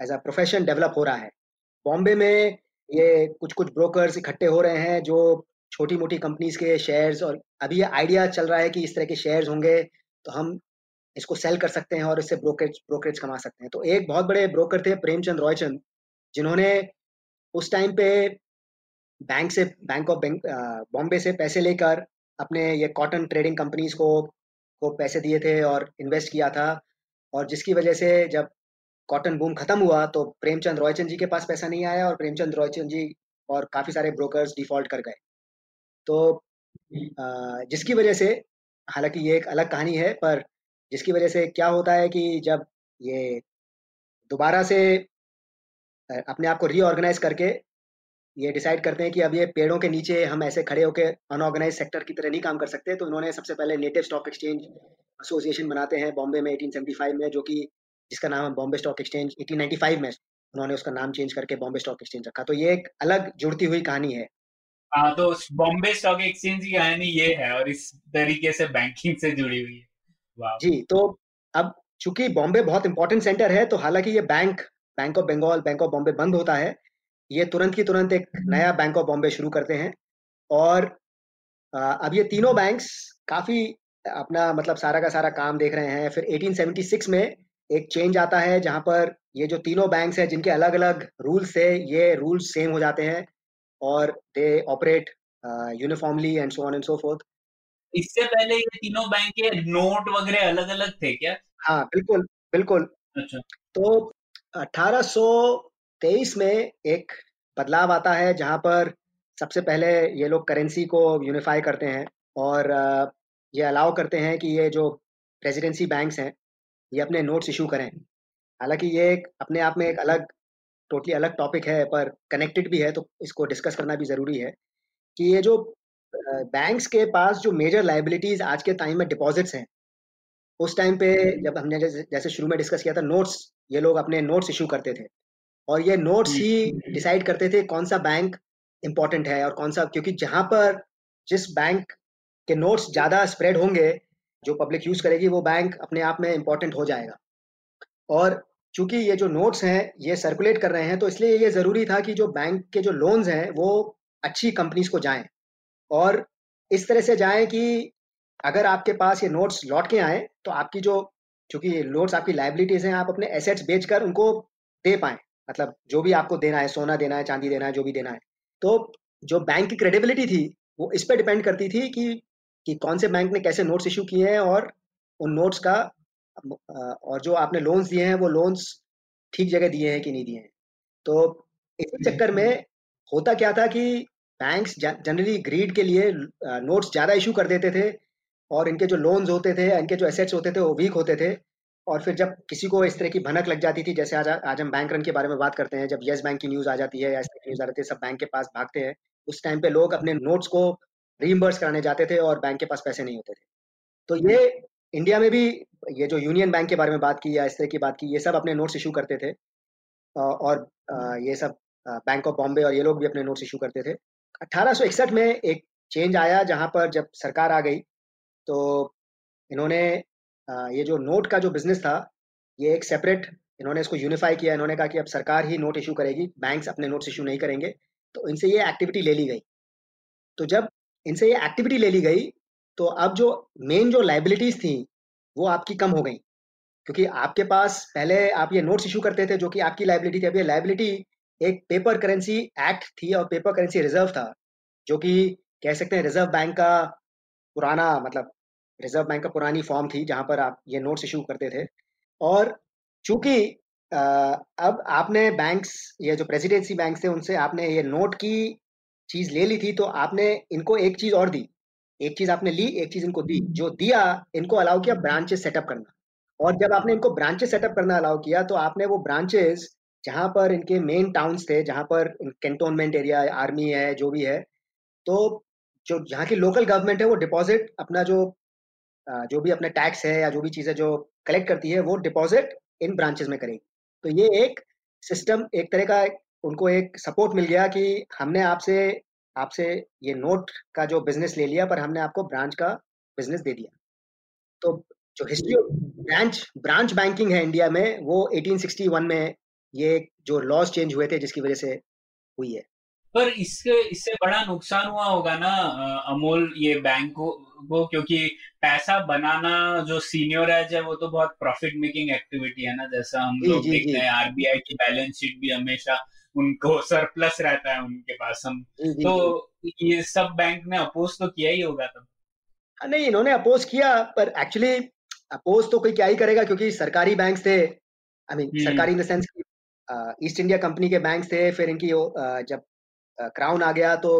as a profession develop हो रहा है। बॉम्बे में ये कुछ कुछ ब्रोकर्स इकट्ठे हो रहे हैं जो छोटी मोटी कंपनीज़ के शेयर्स और अभी ये आइडिया चल रहा है कि इस तरह के शेयर्स होंगे तो हम इसको सेल कर सकते हैं और इससे ब्रोकरेज ब्रोकरेज कमा सकते हैं। तो एक बहुत बड़े ब्रोकर थे, प्रेमचंद रॉयचंद, जिन्होंने उस टाइम पे बैंक से बैंक ऑफ़ बैंक बॉम्बे से पैसे लेकर अपने ये कॉटन ट्रेडिंग कंपनीज़ को को पैसे दिए थे और इन्वेस्ट किया था। और जिसकी वजह से जब कॉटन बूम खत्म हुआ तो प्रेमचंद रॉयचंद जी के पास पैसा नहीं आया और प्रेमचंद रॉयचंद जी और काफ़ी सारे ब्रोकर्स डिफ़ॉल्ट कर गए। तो जिसकी वजह से, हालाँकि ये एक अलग कहानी है, पर जिसकी वजह से क्या होता है कि जब ये दोबारा से अपने आप को रीऑर्गेनाइज करके ये डिसाइड करते हैं कि अब ये पेड़ों के नीचे हम ऐसे खड़े होकर अनऑर्गेनाइज सेक्टर की तरह नहीं काम कर सकते तो इन्होंने सबसे पहले नेटिव स्टॉक एक्सचेंज एसोसिएशन बनाते हैं बॉम्बे में 1875 में जो कि जिसका नाम है बॉम्बे स्टॉक एक्सचेंज 1895 में उन्होंने उसका नाम चेंज करके बॉम्बे स्टॉक एक्सचेंज रखा। तो ये एक अलग जुड़ती हुई कहानी है। हाँ तो बॉम्बे स्टॉक एक्सचेंज की कहानी ये है और इस तरीके से बैंकिंग से जुड़ी हुई है। जी तो अब चूँकि बॉम्बे बहुत इंपॉर्टेंट सेंटर है तो हालाँकि ये bank Bank of Bengal Bank of Bombay बंद होता है ये तुरंत की तुरंत एक नया बैंक ऑफ़ बॉम्बे शुरू करते हैं और अब ये तीनों बैंक्स काफ़ी अपना मतलब सारा का सारा काम देख रहे हैं। फिर 1876 में एक चेंज आता है जहाँ पर ये जो तीनों बैंक्स हैं जिनके अलग अलग रूल्स थे ये रूल्स सेम हो जाते हैं और they operate uniformly and so on and so forth इससे पहले ये तीनों बैंक के नोट वगैरह अलग अलग थे क्या? हाँ बिल्कुल बिल्कुल। अच्छा। तो 1823 में एक बदलाव आता है जहाँ पर सबसे पहले ये लोग करेंसी को यूनिफाई करते हैं और ये अलाउ करते हैं कि ये जो प्रेसिडेंसी बैंक्स हैं ये अपने नोट्स इशू करें। हालाँकि ये एक अपने आप में एक अलग टोटली अलग टॉपिक है पर कनेक्टेड भी है तो इसको डिस्कस करना भी ज़रूरी है कि ये जो बैंक्स के पास जो मेजर लाइबिलिटीज आज के टाइम में डिपॉजिट्स हैं उस टाइम पे जब हमने जैसे शुरू में डिस्कस किया था नोट्स ये लोग अपने नोट्स इशू करते थे। और ये नोट्स ही डिसाइड करते थे कौन सा बैंक इंपॉर्टेंट है और कौन सा क्योंकि जहाँ पर जिस बैंक के नोट्स ज़्यादा स्प्रेड होंगे जो पब्लिक यूज़ करेगी वो बैंक अपने आप में इंपॉर्टेंट हो जाएगा। और चूँकि ये जो नोट्स हैं ये सर्कुलेट कर रहे हैं तो इसलिए ये ज़रूरी था कि जो बैंक के जो लोन्स हैं वो अच्छी कंपनीज़ को जाएँ। और इस तरह से जाएँ कि अगर आपके पास ये नोट्स लौट के आए तो आपकी जो चूँकि नोट्स आपकी लाइबिलिटीज हैं आप अपने एसेट्स बेचकर उनको दे पाए। मतलब जो भी आपको देना है सोना देना है चांदी देना है जो भी देना है। तो जो बैंक की क्रेडिबिलिटी थी वो इस पर डिपेंड करती थी कि कि कौन से बैंक ने कैसे नोट्स इशू किए हैं और उन नोट्स का और जो आपने लोन्स दिए हैं वो लोन्स ठीक जगह दिए हैं कि नहीं दिए हैं। तो इसी चक्कर में होता क्या था कि बैंक्स जनरली ग्रीड के लिए नोट्स ज़्यादा इशू कर देते थे और इनके जो लोन्स होते थे इनके जो एसेट्स होते थे वो वीक होते थे। और फिर जब किसी को इस तरह की भनक लग जाती थी, जैसे आज आज हम बैंक रन के बारे में बात करते हैं, जब येस बैंक की न्यूज़ आ जाती है या इस तरह की न्यूज़ आ जाती है, सब बैंक के पास भागते हैं, उस टाइम पे लोग अपने नोट्स को रीइम्बर्स कराने जाते थे और बैंक के पास पैसे नहीं होते थे। तो ये इंडिया में भी, ये जो यूनियन बैंक के बारे में बात की या इस तरह की बात की, ये सब अपने नोट्स इशू करते थे। और ये सब बैंक ऑफ़ बॉम्बे और ये लोग भी अपने नोट्स इशू करते थे। अठारह में एक चेंज आया जहाँ पर जब सरकार आ गई तो इन्होंने ये जो नोट का जो बिज़नेस था, ये एक सेपरेट इन्होंने इसको यूनिफाई किया, इन्होंने कहा कि अब सरकार ही नोट इशू करेगी बैंक्स अपने नोट्स इशू नहीं करेंगे तो इनसे ये एक्टिविटी ले ली गई। तो जब इनसे ये एक्टिविटी ले ली गई तो अब जो मेन जो लाइबिलिटीज थी, वो आपकी कम हो गई। क्योंकि आपके पास पहले आप ये नोट्स इशू करते थे, जो कि आपकी लाइबिलिटी थी, अब ये लाइबिलिटी एक पेपर करेंसी एक्ट थी और पेपर करेंसी रिज़र्व था, जो कि कह सकते हैं रिज़र्व बैंक का पुराना मतलब रिज़र्व बैंक का पुरानी फॉर्म थी, जहाँ पर आप ये नोट्स इशू करते थे। और चूँकि अब आपने बैंक्स, ये जो प्रेसिडेंसी बैंक थे, उनसे आपने ये नोट की चीज़ ले ली थी तो आपने इनको एक चीज़ और दी। एक चीज़ आपने ली, एक चीज़ इनको दी। जो दिया, इनको अलाउ किया ब्रांचेस सेटअप करना। और जब आपने इनको ब्रांचेस सेटअप करना अलाउ किया तो आपने वो ब्रांचेस जहाँ पर इनके मेन टाउन्स थे, जहाँ पर कैंटोनमेंट एरिया आर्मी है, जो भी है तो जो यहाँ की लोकल गवर्नमेंट है, वो डिपॉजिट अपना जो जो भी अपना टैक्स है या जो भी चीज़ें जो कलेक्ट करती है, वो डिपॉजिट इन ब्रांचेस में करेगी तो ये एक सिस्टम, एक तरह का उनको एक सपोर्ट मिल गया कि हमने आपसे आपसे ये नोट का जो बिज़नेस ले लिया, पर हमने आपको ब्रांच का बिज़नेस दे दिया। तो जो हिस्ट्री ब्रांच ब्रांच बैंकिंग है इंडिया में, वो 1861 में ये जो लॉज चेंज हुए थे, जिसकी वजह से हुई है। पर इसके इससे बड़ा नुकसान हुआ होगा ना अमोल ये बैंक को, को क्योंकि पैसा बनाना जो सीनियर एज है वो तो बहुत प्रॉफिट मेकिंग एक्टिविटी है ना जैसा हम लोग देखते हैं आरबीआई की बैलेंस शीट भी हमेशा उनको सरप्लस रहता है उनके पास हम तो ये सब बैंक ने अपोज तो किया ही होगा तब। हाँ, नहीं इन्होंने अपोज किया पर एक्चुअली अपोज तो कोई क्या ही करेगा क्योंकि सरकारी बैंक थे आई मीन हम्म। सरकारी in the sense East India Company के बैंक थे फिर इनकी जब क्राउन आ गया तो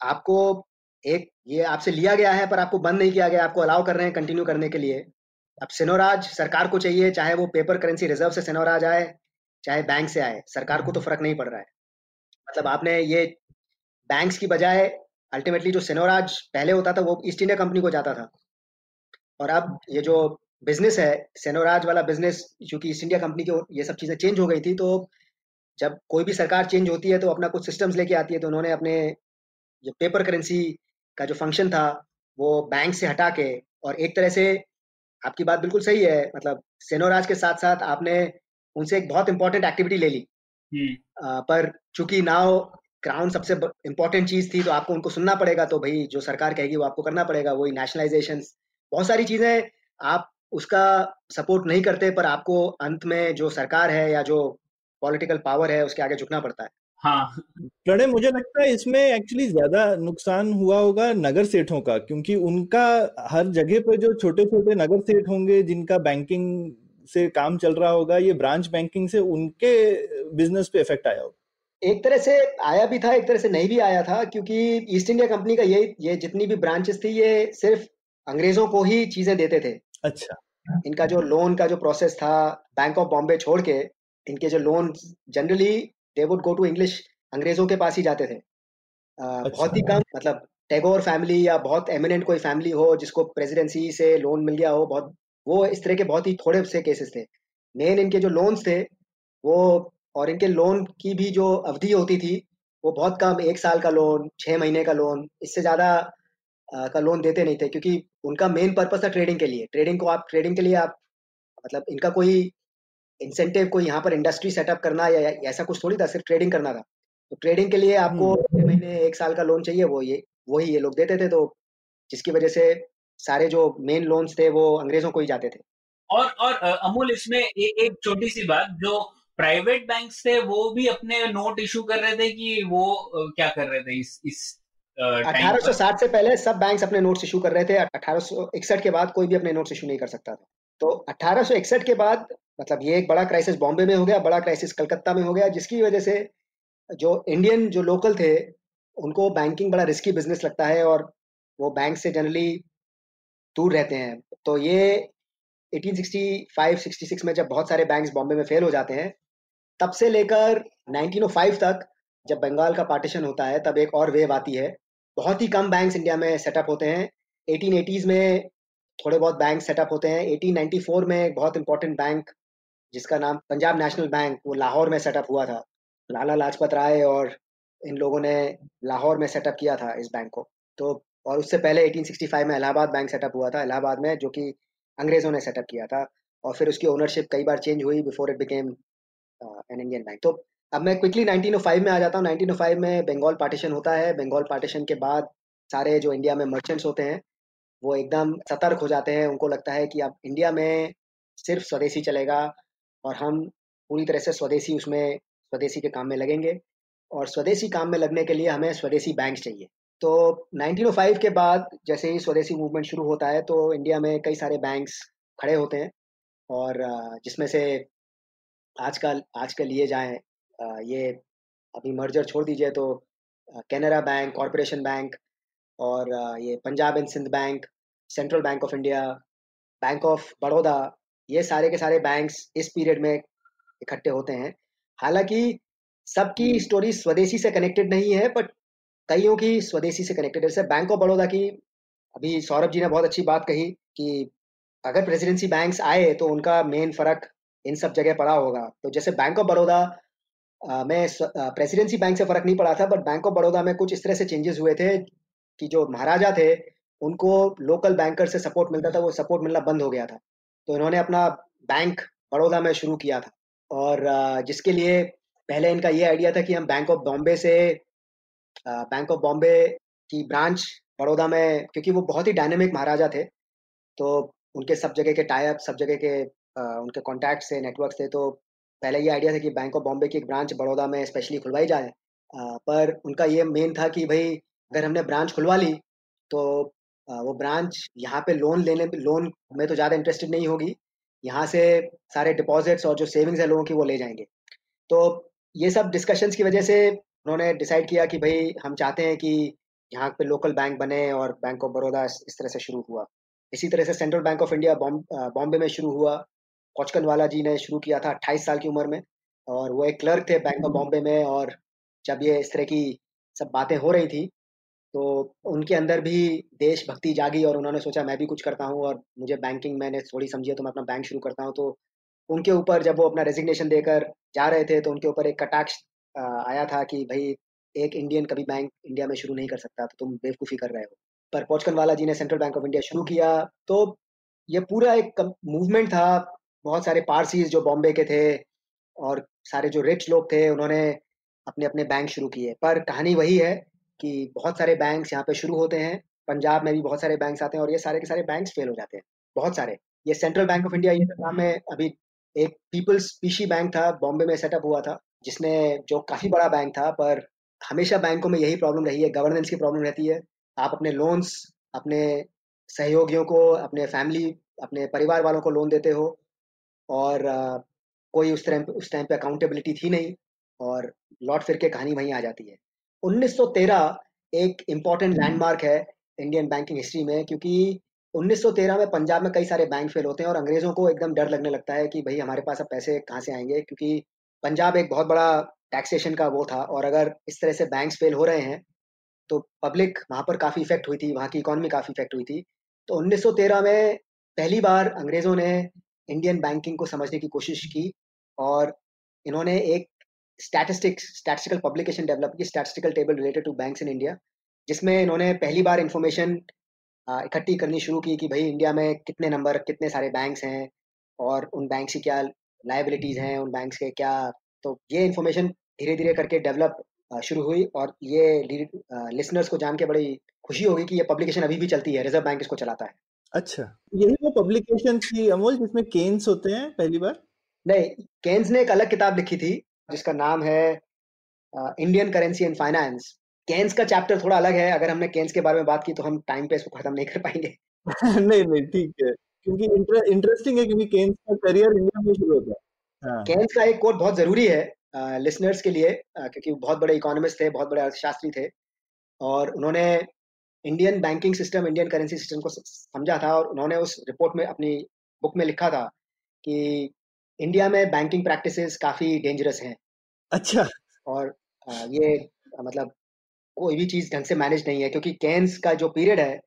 आपको एक ये आपसे लिया गया है, पर आपको बंद नहीं किया गया, आपको अलाउ कर रहे हैं कंटिन्यू करने के लिए। अब सिनोराज सरकार को चाहिए, चाहे वो पेपर करेंसी रिज़र्व से सिनोराज आए, चाहे बैंक से आए, सरकार को तो फ़र्क नहीं पड़ रहा है। मतलब आपने ये बैंक्स की बजाय अल्टीमेटली जो सिनोराज पहले होता था, वो ईस्ट इंडिया कंपनी को जाता था। और अब ये जो बिज़नेस है सेनोराज वाला बिज़नेस क्योंकि ईस्ट इंडिया कंपनी की ये सब चीज़ें चेंज हो गई थी तो जब कोई भी सरकार चेंज होती है तो अपना कुछ सिस्टम्स लेके आती है तो उन्होंने अपने जो पेपर करेंसी का जो फ़ंक्शन था वो बैंक से हटा के और एक तरह से आपकी बात बिल्कुल सही है मतलब सेनोराज के साथ साथ आपने उनसे एक बहुत इंपॉर्टेंट एक्टिविटी ले ली हम्म। पर चूँकि नाउ क्राउन सबसे इंपॉर्टेंट चीज़ थी तो आपको उनको सुनना पड़ेगा तो भाई जो सरकार कहेगी वो आपको करना पड़ेगा वही नेशनलाइजेशन बहुत सारी चीज़ें आप उसका सपोर्ट नहीं करते पर आपको अंत में जो सरकार है या जो पॉलिटिकल पावर है उसके आगे झुकना पड़ता है। हाँ। प्रणय मुझे लगता है इसमें एक्चुअली ज़्यादा नुकसान हुआ होगा नगर सेठों का क्योंकि उनका हर जगह पर जो छोटे छोटे नगर सेठ होंगे जिनका बैंकिंग से काम चल रहा होगा ये ब्रांच बैंकिंग से उनके बिज़नेस पे इफ़ेक्ट आया होगा। एक तरह से आया भी था एक तरह से नहीं भी आया था क्योंकि ईस्ट इंडिया कंपनी का ये ये जितनी भी ब्रांचेस थी ये सिर्फ़ अंग्रेज़ों को ही चीज़ें देते थे। अच्छा। इनका जो लोन का जो प्रोसेस था बैंक ऑफ़ बॉम्बे छोड़ के इनके जो loan generally they would go to English अंग्रेज़ों के पास ही जाते थे। अच्छा। बहुत ही कम मतलब टैगोर फैमिली या बहुत एमिनेंट कोई फैमिली हो जिसको प्रेसिडेंसी से लोन मिल गया हो बहुत वो इस तरह के बहुत ही थोड़े से केसेस थे। मेन इनके जो लोन्स थे वो और इनके लोन की भी जो अवधि होती थी वो बहुत कम एक साल का लोन छः महीने का लोन इससे ज़्यादा का लोन देते नहीं थे क्योंकि उनका मेन पर्पज था ट्रेडिंग के लिए। ट्रेडिंग को आप ट्रेडिंग के लिए आप मतलब इनका कोई इंसेंटिव कोई यहाँ पर इंडस्ट्री सेटअप करना या, ऐसा कुछ थोड़ी था सिर्फ़ ट्रेडिंग करना था। तो ट्रेडिंग के लिए आपको हम्म। महीने एक साल का लोन चाहिए वो ये वही ये लोग देते थे तो जिसकी वजह से सारे जो मेन लोन्स थे वो अंग्रेज़ों को ही जाते थे। और और अमूल इसमें ए, एक छोटी सी बात जो प्राइवेट बैंक थे वो भी अपने नोट इशू कर रहे थे कि वो क्या कर रहे थे इस इस अठारह से पहले सब बैंक्स अपने नोट्स इशू कर रहे थे अठारह के बाद कोई भी अपने नोट्स इशू नहीं कर सकता था। तो अठारह के बाद मतलब ये एक बड़ा क्राइसिस बॉम्बे में हो गया, बड़ा क्राइसिस कलकत्ता में हो गया, जिसकी वजह से जो इंडियन जो लोकल थे, उनको बैंकिंग बड़ा रिस्की बिज़नेस लगता है और वो बैंक से जनरली दूर रहते हैं। तो ये 1865-66 में जब बहुत सारे बैंक्स बॉम्बे में फेल हो जाते हैं, तब से लेकर 1905 तक जब बंगाल का पार्टीशन होता है, तब एक और वेव आती है। बहुत ही कम बैंक्स इंडिया में सेटअप होते हैं। 1880s में थोड़े बहुत बैंक सेटअप होते हैं। 1894 में एक बहुत इंपॉर्टेंट बैंक जिसका नाम पंजाब नेशनल बैंक, वो लाहौर में सेटअप हुआ था। लाला लाजपत राय और इन लोगों ने लाहौर में सेटअप किया था इस बैंक को। तो और उससे पहले 1865 में इलाहाबाद बैंक सेटअप हुआ था, इलाहाबाद में, जो कि अंग्रेज़ों ने सेटअप किया था, और फिर उसकी ओनरशिप कई बार चेंज हुई before it became an Indian bank तो अब मैं क्विकली 1905 में आ जाता हूँ। 1905 में बंगाल पार्टीशन होता है। बंगाल पार्टीशन के बाद सारे जो इंडिया में मर्चेंट्स होते हैं, वो एकदम सतर्क हो जाते हैं। उनको लगता है कि अब इंडिया में सिर्फ़ स्वदेशी चलेगा और हम पूरी तरह से स्वदेशी उसमें, स्वदेशी के काम में लगेंगे। और स्वदेशी काम में लगने के लिए हमें स्वदेशी बैंक चाहिए। तो 1905 के बाद जैसे ही स्वदेशी मूवमेंट शुरू होता है तो इंडिया में कई सारे बैंक्स खड़े होते हैं। और जिसमें से आज आजकल आज के लिए जाएँ ये अभी मर्जर छोड़ दीजिए तो कैनरा बैंक कॉरपोरेशन बैंक और ये Punjab and Sind bank central bank of India bank of Baroda ये सारे के सारे बैंक्स इस पीरियड में इकट्ठे होते हैं। हालाँकि सबकी स्टोरी स्वदेशी से कनेक्टेड नहीं है बट कईयों की स्वदेशी से कनेक्टेड जैसे बैंक ऑफ़ बड़ौदा की अभी सौरभ जी ने बहुत अच्छी बात कही कि अगर प्रेसिडेंसी बैंक्स आए तो उनका मेन फ़र्क इन सब जगह पड़ा होगा। तो जैसे बैंक ऑफ़ बड़ौदा में प्रेसिडेंसी बैंक से फ़र्क नहीं पड़ा था बट बैंक ऑफ़ बड़ौदा में कुछ इस तरह से चेंजेस हुए थे कि जो महाराजा थे, उनको लोकल बैंकर से सपोर्ट मिलता था, वो सपोर्ट मिलना बंद हो गया था। तो इन्होंने अपना बैंक बड़ौदा में शुरू किया था। और जिसके लिए पहले इनका ये आइडिया था कि हम बैंक ऑफ़ बॉम्बे से बैंक ऑफ़ बॉम्बे की ब्रांच बड़ौदा में, क्योंकि वो बहुत ही डायनेमिक महाराजा थे तो उनके सब जगह के टाइप सब जगह के उनके कॉन्टैक्ट से नेटवर्क थे तो पहले ये आइडिया था कि बैंक ऑफ़ बॉम्बे की एक ब्रांच बड़ौदा में स्पेशली खुलवाई जाए। पर उनका ये मेन था कि भाई, अगर हमने ब्रांच खुलवा ली तो वो ब्रांच यहाँ पे लोन लेने लोन में तो ज़्यादा इंटरेस्टेड नहीं होगी। यहाँ से सारे डिपॉजिट्स और जो सेविंग्स है लोगों की वो ले जाएँगे। तो ये सब डिस्कशंस की वजह से उन्होंने डिसाइड किया कि भाई हम चाहते हैं कि यहाँ पे लोकल बैंक बने और बैंक ऑफ़ बड़ौदा इस तरह से शुरू हुआ। इसी तरह से central bank of India Bombay में शुरू हुआ। कोचकनवाला जी ने शुरू किया था अट्ठाईस साल की उम्र में और वो एक क्लर्क थे बैंक ऑफ़ बॉम्बे में और जब ये इस तरह की सब बातें हो रही थी तो उनके अंदर भी देशभक्ति जागी और उन्होंने सोचा, मैं भी कुछ करता हूँ और मुझे बैंकिंग मैंने थोड़ी समझी है तो मैं अपना बैंक शुरू करता हूँ। तो उनके ऊपर जब वो अपना रेजिग्नेशन देकर जा रहे थे तो उनके ऊपर एक कटाक्ष आया था कि, भाई, एक इंडियन कभी बैंक इंडिया में शुरू नहीं कर सकता तो तुम बेवकूफ़ी कर रहे हो। पर पोचकन वाला जी ने सेंट्रल बैंक ऑफ़ इंडिया शुरू किया। तो ये पूरा एक मूवमेंट था। बहुत सारे पारसीज जो बॉम्बे के थे और सारे जो रिच लोग थे, उन्होंने अपने अपने बैंक शुरू किए। पर कहानी वही है कि बहुत सारे बैंक्स यहाँ पे शुरू होते हैं, पंजाब में भी बहुत सारे बैंक्स आते हैं और ये सारे के सारे बैंक्स फेल हो जाते हैं, बहुत सारे। ये सेंट्रल बैंक ऑफ़ इंडिया ये नाम में अभी एक पीपल्स पीशी बैंक था बॉम्बे में सेटअप हुआ था, जिसने जो काफ़ी बड़ा बैंक था, पर हमेशा बैंकों में यही प्रॉब्लम रही है गवर्नेंस की प्रॉब्लम रहती है। आप अपने लोन्स अपने सहयोगियों को, अपने फैमिली अपने परिवार वालों को लोन देते हो और कोई उस टाइम उस टाइम पे अकाउंटेबिलिटी थी नहीं और लौट फिर के कहानी वहीं आ जाती है। 1913 एक इंपॉर्टेंट लैंडमार्क है इंडियन बैंकिंग हिस्ट्री में क्योंकि 1913 में पंजाब में कई सारे बैंक फेल होते हैं और अंग्रेज़ों को एकदम डर लगने लगता है कि भाई हमारे पास अब पैसे कहाँ से आएँगे क्योंकि पंजाब एक बहुत बड़ा टैक्सेशन का वो था और अगर इस तरह से बैंक फेल हो रहे हैं तो पब्लिक वहाँ पर काफ़ी इफ़ेक्ट हुई थी वहाँ की इकोनॉमी काफ़ी इफ़ेक्ट हुई थी। तो 1913 में पहली बार अंग्रेज़ों ने इंडियन बैंकिंग को समझने की कोशिश की और इन्होंने एक स्टैटिस्टिक्स स्टैटिस्टिकल पब्लिकेशन डेवलप की statistical table related to banks in India जिसमें इन्होंने पहली बार इंफॉर्मेशन इकट्ठी करनी शुरू की कि भाई इंडिया में कितने नंबर कितने सारे बैंक्स हैं और उन बैंक्स की क्या लाइबिलिटीज़ हैं उन बैंक्स के क्या तो ये इन्फॉर्मेशन धीरे धीरे करके डेवलप शुरू हुई और ये लिसनर्स को जान के बड़ी खुशी होगी कि ये पब्लिकेशन अभी भी चलती है रिज़र्व बैंक इसको चलाता है। अच्छा। यही वो पब्लिकेशन थी अमोल जिसमें केन्स होते हैं पहली बार? नहीं केन्स ने एक अलग किताब लिखी थी जिसका नाम है Indian currency and finance Keynes का चैप्टर थोड़ा अलग है अगर हमने केन्स के बारे में बात की तो हम टाइम पे इसको खत्म नहीं कर पाएँगे। नहीं नहीं ठीक है। क्योंकि इंटरेस्टिंग है क्योंकि केन्स का करियर इंडिया में शुरू होता है। केन्स का एक कोट बहुत ज़रूरी है लिसनर्स के लिए क्योंकि बहुत बड़े इकोनॉमिस्ट थे बहुत बड़े अर्थशास्त्री थे और उन्होंने Indian banking system Indian currency system को समझा था और उन्होंने उस रिपोर्ट में अपनी बुक में लिखा था कि इंडिया में बैंकिंग प्रैक्टिसेस काफ़ी डेंजरस हैं अच्छा और ये मतलब कोई भी चीज़ ढंग से मैनेज नहीं है क्योंकि केन्स का जो पीरियड है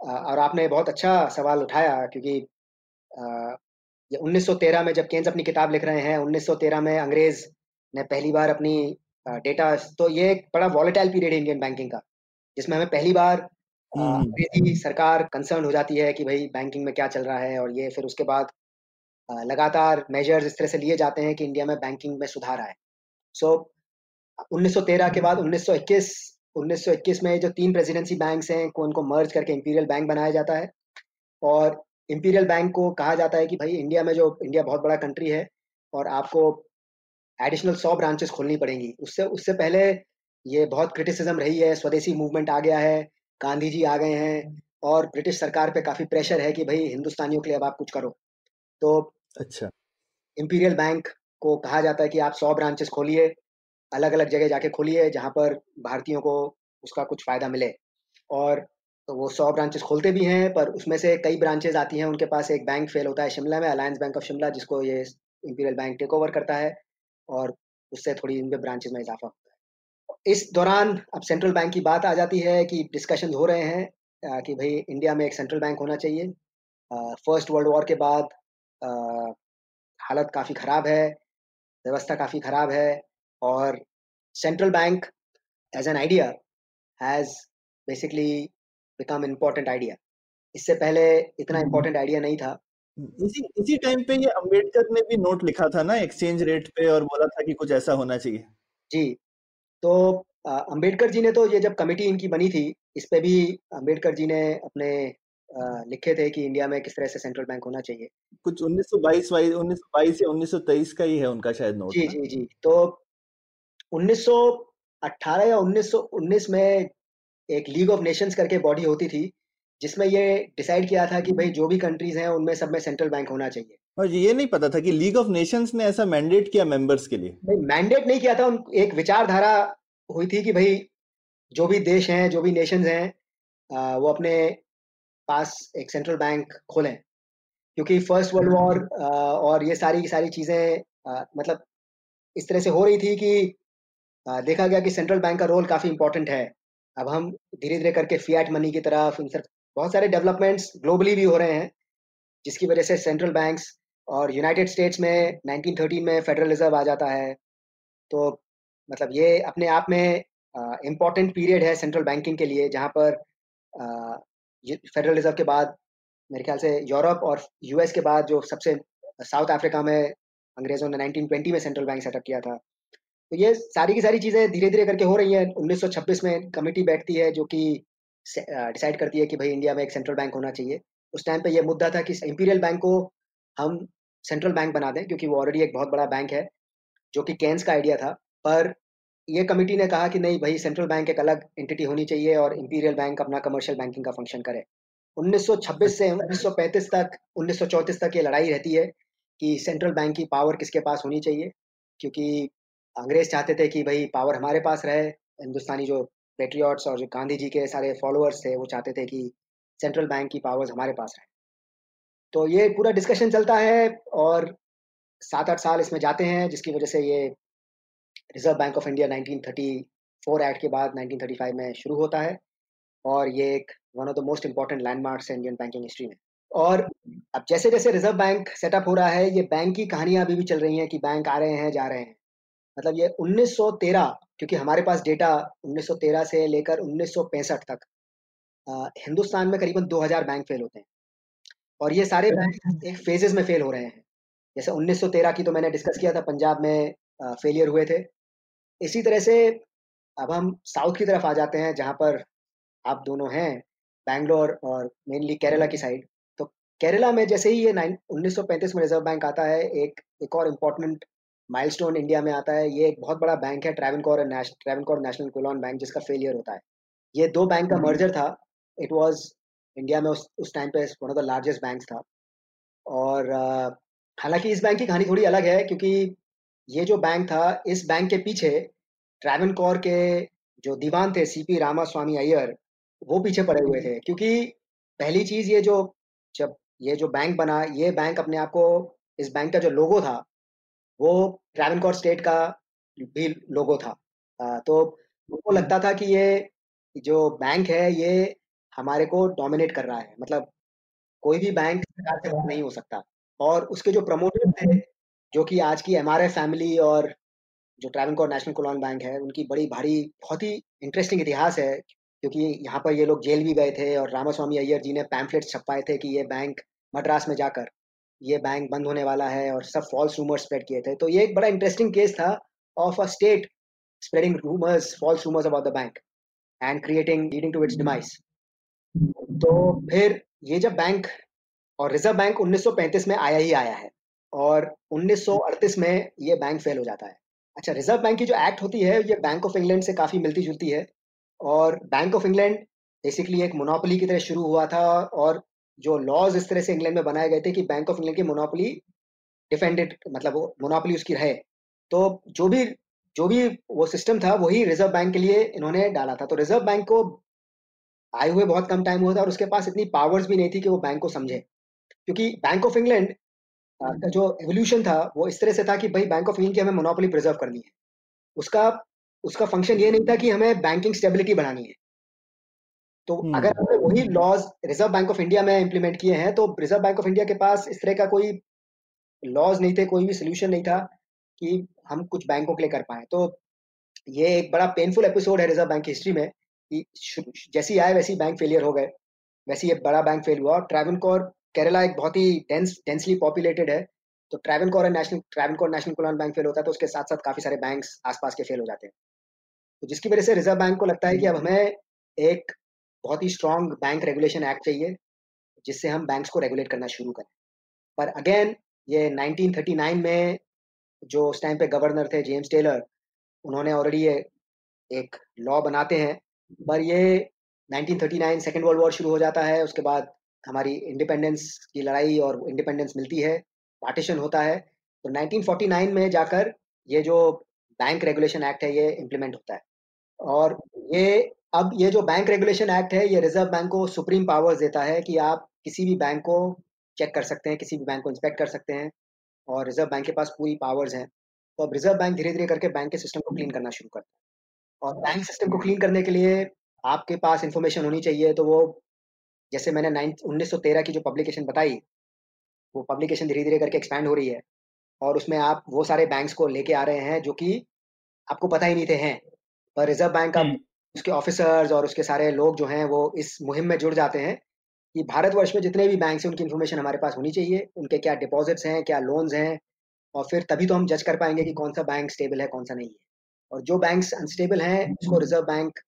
और आपने बहुत अच्छा सवाल उठाया क्योंकि ये 1913 में जब केन्स अपनी किताब लिख रहे हैं 1913 में अंग्रेज़ ने पहली बार अपनी डेटा तो ये एक बड़ा वॉलेटाइल पीरियड है इंडियन बैंकिंग का जिसमें हमें पहली बार हम्म। अंग्रेज़ी सरकार कंसर्न हो जाती है कि भाई बैंकिंग में क्या चल रहा है और ये फिर उसके बाद लगातार मेजर्स इस तरह से लिए जाते हैं कि इंडिया में बैंकिंग में सुधार आए। सो so, 1913 के बाद 1921 1921 में जो तीन प्रेसिडेंसी बैंक्स हैं को उनको मर्ज करके इंपीरियल बैंक बनाया जाता है। और इंपीरियल बैंक को कहा जाता है कि भाई इंडिया में जो इंडिया बहुत बड़ा कंट्री है और आपको एडिशनल सौ ब्रांचेस खोलनी पड़ेंगी। उससे उससे पहले ये बहुत क्रिटिसिज्म रही है स्वदेशी मूवमेंट आ गया है गांधी जी आ गए हैं और ब्रिटिश सरकार पे काफ़ी प्रेशर है कि भाई हिंदुस्तानियों के लिए अब आप कुछ करो। तो अच्छा। इम्पीरियल बैंक को कहा जाता है कि आप सौ ब्रांचेस खोलिए अलग अलग जगह जाके खोलिए, जहाँ पर भारतीयों को उसका कुछ फ़ायदा मिले। और तो वो सौ ब्रांचेस खोलते भी हैं, पर उसमें से कई ब्रांचेस आती हैं। उनके पास एक बैंक फेल होता है शिमला में अलायंस बैंक ऑफ़ शिमला जिसको ये इम्पीरियल बैंक टेक ओवर करता है, और उससे थोड़ी इनके ब्रांचेज में इजाफा होता है। इस दौरान अब सेंट्रल बैंक की बात आ जाती है कि डिस्कशन हो रहे हैं कि भाई इंडिया में एक सेंट्रल बैंक होना चाहिए। फ़र्स्ट वर्ल्ड वॉर के बाद हालत काफ़ी ख़राब है व्यवस्था काफ़ी ख़राब है और central bank as an idea has basically become important idea इससे पहले इतना इम्पोर्टेंट हम्म। आइडिया नहीं था। इसी इसी टाइम पे ये अंबेडकर ने भी नोट लिखा था ना एक्सचेंज रेट पे और बोला था कि कुछ ऐसा होना चाहिए। जी तो अंबेडकर जी ने तो ये जब कमेटी इनकी बनी थी इस पे भी अंबेडकर जी ने अपने लिखे थे कि इंडिया में किस तरह से सेंट्रल बैंक होना चाहिए। कुछ 1922 1922 या 1923 का ही है उनका शायद नोट जी जी जी। तो 1918 या 1919 में एक लीग ऑफ़ नेशंस करके बॉडी होती थी जिसमें ये डिसाइड किया था कि भाई जो भी कंट्रीज़ हैं उनमें सब में सेंट्रल बैंक होना चाहिए। और ये नहीं पता था कि लीग ऑफ़ नेशंस ने ऐसा मैंडेट किया मेंबर्स के लिए? नहीं मैंडेट नहीं किया था उन एक विचारधारा हुई थी कि भाई जो भी देश हैं जो भी नेशंस हैं वो अपने पास एक सेंट्रल बैंक खोलें। क्योंकि फ़र्स्ट वर्ल्ड वॉर और ये सारी की सारी चीज़ें मतलब इस तरह से हो रही थी कि देखा गया कि सेंट्रल बैंक का रोल काफ़ी इंपॉर्टेंट है। अब हम धीरे धीरे करके फियाट मनी की तरफ़, इन सब, बहुत सारे डेवलपमेंट्स ग्लोबली भी हो रहे हैं, जिसकी वजह से सेंट्रल बैंक्स और यूनाइटेड स्टेट्स में 1913 में फेडरल रिज़र्व आ जाता है। तो मतलब ये अपने आप में इंपॉर्टेंट पीरियड है सेंट्रल बैंकिंग के लिए, जहाँ पर फेडरल रिज़र्व के बाद, मेरे ख्याल से यूरोप और यूएस के बाद जो सबसे साउथ अफ्रीका में अंग्रेज़ों ने 1920 में सेंट्रल बैंक सेटअप किया था। तो ये सारी की सारी चीज़ें धीरे धीरे करके हो रही हैं। 1926 में कमेटी बैठती है जो कि डिसाइड करती है कि भाई इंडिया में एक सेंट्रल बैंक होना चाहिए। उस टाइम पे ये मुद्दा था कि इंपीरियल बैंक को हम सेंट्रल बैंक बना दें, क्योंकि वो ऑलरेडी एक बहुत बड़ा बैंक है, जो कि केन्स का आइडिया था। पर ये कमेटी ने कहा कि नहीं, भाई सेंट्रल बैंक एक अलग एंटिटी होनी चाहिए और इंपीरियल बैंक अपना कमर्शियल बैंकिंग का फ़ंक्शन करे। 1926 से 1935 तक 1934 तक ये लड़ाई रहती है कि सेंट्रल बैंक की पावर किसके पास होनी चाहिए, क्योंकि अंग्रेज़ चाहते थे कि भाई पावर हमारे पास रहे। हिंदुस्तानी जो पेट्रियाट्स और जो गांधी जी के सारे फॉलोअर्स थे, वो चाहते थे कि सेंट्रल बैंक की पावर्स हमारे पास रहे। तो ये पूरा डिस्कशन चलता है और सात आठ साल इसमें जाते हैं, जिसकी वजह से ये reserve bank of India 1934 act के बाद 1935 में शुरू होता है और ये एक one of the most important landmarks है इंडियन बैंकिंग हिस्ट्री में। और अब जैसे जैसे रिज़र्व बैंक सेटअप हो रहा है ये बैंक की कहानियाँ अभी भी चल रही हैं कि बैंक आ रहे हैं जा रहे हैं। मतलब ये 1913 क्योंकि हमारे पास डेटा 1913 से लेकर 1965 तक आ, हिंदुस्तान में करीबन 2000 बैंक फेल होते हैं। और ये सारे बैंक एक फेजेस में फेल हो रहे हैं। जैसे 1913 की तो मैंने डिस्कस किया था पंजाब में फेलियर हुए थे। इसी तरह से अब हम साउथ की तरफ़ आ जाते हैं जहाँ पर आप दोनों हैं बैंगलोर और मेनली केरला की साइड। तो केरला में जैसे ही ये नाइन उन्नीस में रिज़र्व बैंक आता है एक एक और इम्पोर्टेंट माइलस्टोन इंडिया में आता है। ये एक बहुत बड़ा बैंक है ट्रेवनकोर ट्रेवनकोर नेशनल कोलॉन बैंक जिसका फेलियर होता है। ये दो बैंक का मर्जर था। इट वाज इंडिया में उस उस टाइम पे one of the largest bank था। और हालाँकि इस बैंक की कहानी थोड़ी अलग है क्योंकि ये जो बैंक था इस बैंक के पीछे ट्रेवनकोर के जो दीवान थे सीपी रामास्वामी अय्यर वो पीछे पड़े हुए थे। क्योंकि पहली चीज़ ये जो जब ये जो बैंक बना ये बैंक अपने आप को इस बैंक का जो लोगो था वो ट्रैवनकोर स्टेट का भी लोगो था। आ, तो उनको लगता था कि ये जो बैंक है ये हमारे को डोमिनेट कर रहा है। मतलब कोई भी बैंक सरकार से बाहर नहीं हो सकता। और उसके जो प्रमोटर थे जो कि आज की एम फैमिली और जो ट्रैवनकोर नेशनल कोलॉन बैंक है, उनकी बड़ी भारी, बहुत ही इंटरेस्टिंग इतिहास है, क्योंकि यहाँ पर ये लोग जेल भी गए थे और रामास्वामी अय्यर जी ने पैम्फलेट छपाए थे कि ये बैंक मद्रास में जाकर, ये बैंक बंद होने वाला है और सब फॉल्स रूमर्स स्प्रेड किए थे। तो ये एक बड़ा इंटरेस्टिंग केस था of a state spreading rumours false rumours about the bank and creating leading to its demise तो फिर ये जब बैंक और रिज़र्व बैंक 1935 में आया ही आया है और 1938 में ये बैंक फेल हो जाता है। अच्छा रिज़र्व बैंक की जो एक्ट होती है ये बैंक ऑफ़ इंग्लैंड से काफ़ी मिलती जुलती है। और बैंक ऑफ़ इंग्लैंड बेसिकली एक मोनोपोली की तरह शुरू हुआ था और जो लॉज इस तरह से इंग्लैंड में बनाए गए थे कि बैंक ऑफ़ इंग्लैंड की मोनोपोली डिफेंडेड मतलब वो मोनोपोली उसकी रहे। तो जो भी जो भी वो सिस्टम था वही रिज़र्व बैंक के लिए इन्होंने डाला था। तो रिज़र्व बैंक को आए हुए बहुत कम टाइम हुआ था और उसके पास इतनी पावर्स भी नहीं थी कि वो बैंक को समझे। क्योंकि बैंक ऑफ़ इंग्लैंड जो एवोल्यूशन था वो इस तरह से था कि भाई बैंक ऑफ़ इंग्लैंड की हमें मोनोपोली प्रिजर्व करनी है। उसका उसका फ़ंक्शन ये नहीं था कि हमें बैंकिंग स्टेबिलिटी बढ़ानी है। तो हम्म। अगर हमने वही laws reserve bank of India में इंप्लीमेंट किए हैं तो रिज़र्व बैंक ऑफ़ इंडिया के पास इस तरह का कोई लॉज नहीं थे कोई भी सोल्यूशन नहीं था कि हम कुछ बैंकों के लिए कर पाए। तो ये एक बड़ा पेनफुल एपिसोड है रिज़र्व बैंक की हिस्ट्री में कि जैसी आए वैसी बैंक फेलियर हो गए। वैसे ये बड़ा बैंक फेल हुआ और ट्रेवनकोर केरला एक बहुत ही डेंस डेंसली पॉपुलेटेड है। तो ट्रैवल और national Travancore national Quilon bank fail होता है तो उसके साथ साथ काफ़ी सारे बैंक्स आसपास के फेल हो जाते हैं। तो जिसकी वजह से रिज़र्व बैंक को लगता है कि अब हमें एक बहुत ही स्ट्रॉन्ग बैंक रेगुलेशन एक्ट चाहिए, जिससे हम बैंक्स को रेगुलेट करना शुरू करें। पर अगेन ये 1939 में जो उस टाइम पे गवर्नर थे जेम्स टेलर उन्होंने ऑलरेडी ये एक लॉ बनाते हैं। पर ये 1939 सेकेंड वर्ल्ड वॉर शुरू हो जाता है, उसके बाद हमारी इंडिपेंडेंस की लड़ाई और इंडिपेंडेंस मिलती है पार्टीशन होता है तो 1949 में जाकर ये जो बैंक रेगुलेशन एक्ट है, ये इम्प्लीमेंट होता है। और ये, अब ये जो बैंक रेगुलेशन एक्ट है, ये रिज़र्व बैंक को सुप्रीम पावर्स देता है कि आप किसी भी बैंक को चेक कर सकते हैं, किसी भी बैंक को इंस्पेक्ट कर सकते हैं और रिज़र्व बैंक के पास पूरी पावर्स हैं। तो अब रिज़र्व बैंक धीरे धीरे करके बैंक के सिस्टम को क्लीन करना शुरू करता है। और बैंक सिस्टम को क्लीन करने के लिए आपके पास इंफॉर्मेशन होनी चाहिए तो वो जैसे मैंने नाइन उन्नीस सौ तेरह की जो पब्लिकेशन बताई वो पब्लिकेशन धीरे धीरे करके एक्सपैंड हो रही है। और उसमें आप वो सारे बैंक्स को लेके आ रहे हैं जो कि आपको पता ही नहीं थे हैं। पर रिज़र्व बैंक का हम्म। उसके ऑफिसर्स और उसके सारे लोग जो हैं वो इस मुहिम में जुड़ जाते हैं कि भारतवर्ष में जितने भी बैंक हैं उनकी इन्फॉर्मेशन हमारे पास होनी चाहिए। उनके क्या डिपॉजिट्स हैं क्या लोन्स हैं? और फिर तभी तो हम जज कर पाएँगे कि कौन सा बैंक स्टेबल है कौन सा नहीं है। और जो बैंक्स अनस्टेबल हैं उसको रिज़र्व बैंक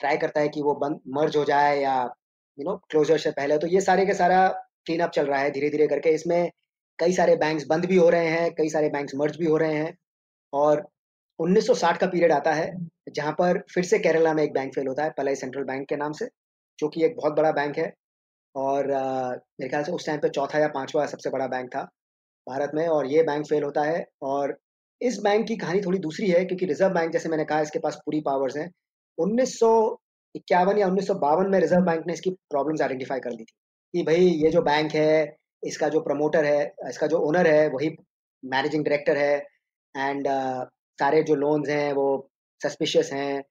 ट्राई करता है कि वो बंद मर्ज हो जाए या यू नो क्लोजर से पहले। तो ये सारे के सारा क्लीन अप चल रहा है धीरे धीरे करके। इसमें कई सारे बैंक्स बंद भी हो रहे हैं कई सारे बैंक्स मर्ज भी हो रहे हैं और 1960 का पीरियड आता है जहाँ पर फिर से केरला में एक बैंक फेल होता है पलाई सेंट्रल बैंक के नाम से जो कि एक बहुत बड़ा बैंक है और अ, मेरे ख्याल से उस टाइम पे चौथा या पांचवा सबसे बड़ा बैंक था भारत में और ये बैंक फेल होता है और इस बैंक की कहानी थोड़ी दूसरी है क्योंकि रिज़र्व बैंक जैसे मैंने कहा इसके पास पूरी पावर्स हैं। उन्नीस इक्यावन या उन्नीस में रिज़र्व बैंक ने इसकी प्रॉब्लम्स आइडेंटिफाई कर ली थी कि भाई ये जो बैंक है इसका जो प्रमोटर है इसका जो ओनर है वही मैनेजिंग डायरेक्टर है एंड uh, सारे जो लोन्स हैं वो सस्पिशियस हैं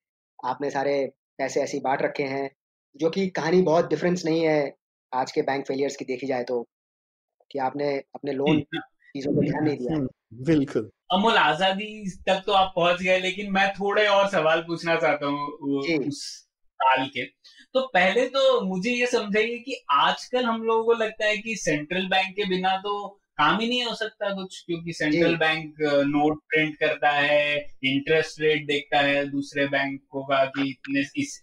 आपने सारे पैसे ऐसे बांट रखे हैं जो कि कहानी बहुत डिफरेंस नहीं है आज के बैंक फेलियर्स की देखी जाए तो कि आपने अपने लोन चीज़ों पर ध्यान नहीं दिया। हम्म, बिल्कुल। अमोल आज़ादी तक तो आप पहुँच गए लेकिन मैं थोड़े और सवाल पूछना चाहता हूँ साल के। तो पहले तो मुझे ये समझाइए कि आजकल हम लोगों को लगता है कि सेंट्रल बैंक के बिना तो काम ही नहीं हो सकता कुछ क्योंकि सेंट्रल बैंक नोट प्रिंट करता है इंटरेस्ट रेट देखता है दूसरे बैंकों का कि इतने इस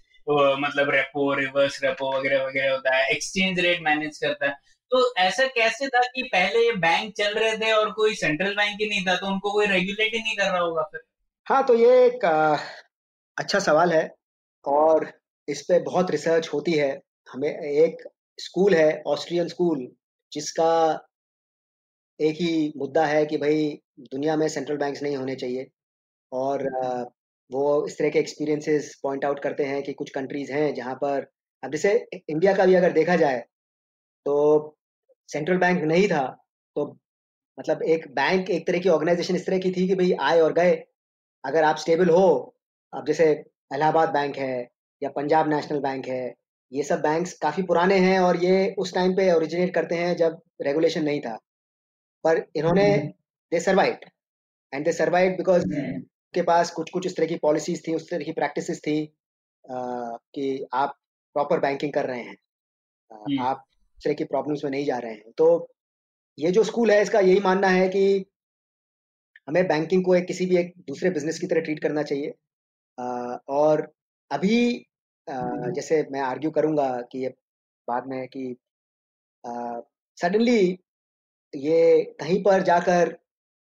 मतलब रेपो रिवर्स रेपो वगैरह वगैरह होता है एक्सचेंज रेट मैनेज करता है। तो ऐसा कैसे था कि पहले ये बैंक चल रहे थे और कोई सेंट्रल बैंक ही नहीं था तो उनको कोई रेगुलेट ही नहीं कर रहा होगा फिर? हाँ तो ये एक अच्छा सवाल है और इस पे बहुत रिसर्च होती है। हमें एक स्कूल है ऑस्ट्रियन स्कूल जिसका एक ही मुद्दा है कि भाई दुनिया में सेंट्रल बैंक्स नहीं होने चाहिए। और वो इस तरह के एक्सपीरियंसेस पॉइंट आउट करते हैं कि कुछ कंट्रीज़ हैं जहाँ पर, अब जैसे इंडिया का भी अगर देखा जाए तो सेंट्रल बैंक नहीं था तो मतलब एक बैंक एक तरह की ऑर्गेनाइजेशन इस तरह की थी कि भाई आए और गए। अगर आप स्टेबल हो, अब जैसे इलाहाबाद बैंक है या पंजाब नेशनल बैंक है ये सब बैंक्स काफ़ी पुराने हैं और ये उस टाइम पे ओरिजिनेट करते हैं जब रेगुलेशन नहीं था। पर इन्होंने they survive and they survive because के पास कुछ कुछ इस तरह की पॉलिसीज़ थी उस तरह की प्रैक्टिसेस थी अ, कि आप प्रॉपर बैंकिंग कर रहे हैं। अ, हम्म। आप इस तरह की प्रॉब्लम्स में नहीं जा रहे हैं। तो ये जो स्कूल है इसका यही मानना है कि हमें बैंकिंग को एक किसी भी एक दूसरे बिज़नेस की तरह ट्रीट करना चाहिए। अ, और अभी जैसे मैं आर्ग्यू करूँगा कि ये बाद में कि सडनली ये कहीं पर जाकर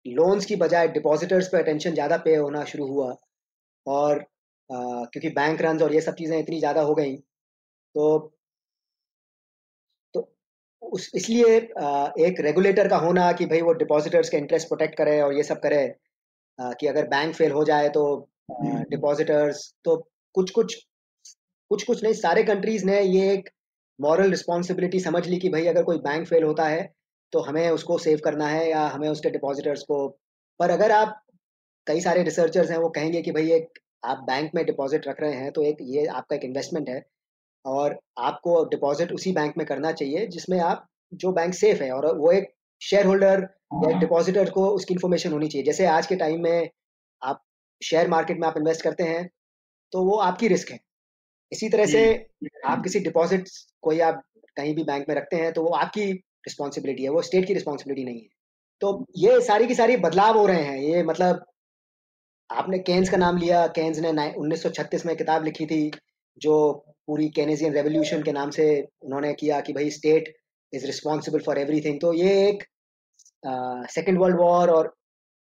लोन्स की बजाय डिपॉजिटर्स पे अटेंशन ज़्यादा पे होना शुरू हुआ और अ, क्योंकि बैंक रन और ये सब चीज़ें इतनी ज़्यादा हो गई तो तो उस इसलिए अ, एक रेगुलेटर का होना कि भाई वो डिपॉजिटर्स के इंटरेस्ट प्रोटेक्ट करे और ये सब करे अ, कि अगर बैंक फेल हो जाए तो डिपॉजिटर्स तो कुछ कुछ कुछ कुछ नहीं, सारे कंट्रीज़ ने ये एक मॉरल रिस्पॉन्सिबिलिटी समझ ली कि भाई अगर कोई बैंक फेल होता है तो हमें उसको सेव करना है या हमें उसके डिपॉजिटर्स को। पर अगर आप, कई सारे रिसर्चर्स हैं, वो कहेंगे कि भाई एक, आप बैंक में डिपॉजिट रख रहे हैं तो एक ये आपका एक इन्वेस्टमेंट है। और आपको डिपॉजिट उसी बैंक में करना चाहिए, जिसमें आप, जो बैंक सेफ़ है, और वो एक शेयर होल्डर या डिपॉजिटर को उसकी इन्फॉर्मेशन होनी चाहिए। जैसे आज के टाइम में आप शेयर मार्केट में आप इन्वेस्ट करते हैं तो वो आपकी रिस्क है। इसी तरह से आप किसी डिपॉजिट कोई आप कहीं भी बैंक में रखते हैं तो वो आपकी रिस्पॉन्सिबिलिटी है वो स्टेट की रिस्पॉन्सिबिलिटी नहीं है। तो ये सारी की सारी बदलाव हो रहे हैं ये मतलब आपने केन्स का नाम लिया केन्स ने नाइ- 1936 में किताब लिखी थी जो पूरी केनेजियन रेवोल्यूशन के नाम से उन्होंने किया कि भाई state is responsible for everything तो ये एक सेकेंड वर्ल्ड वॉर और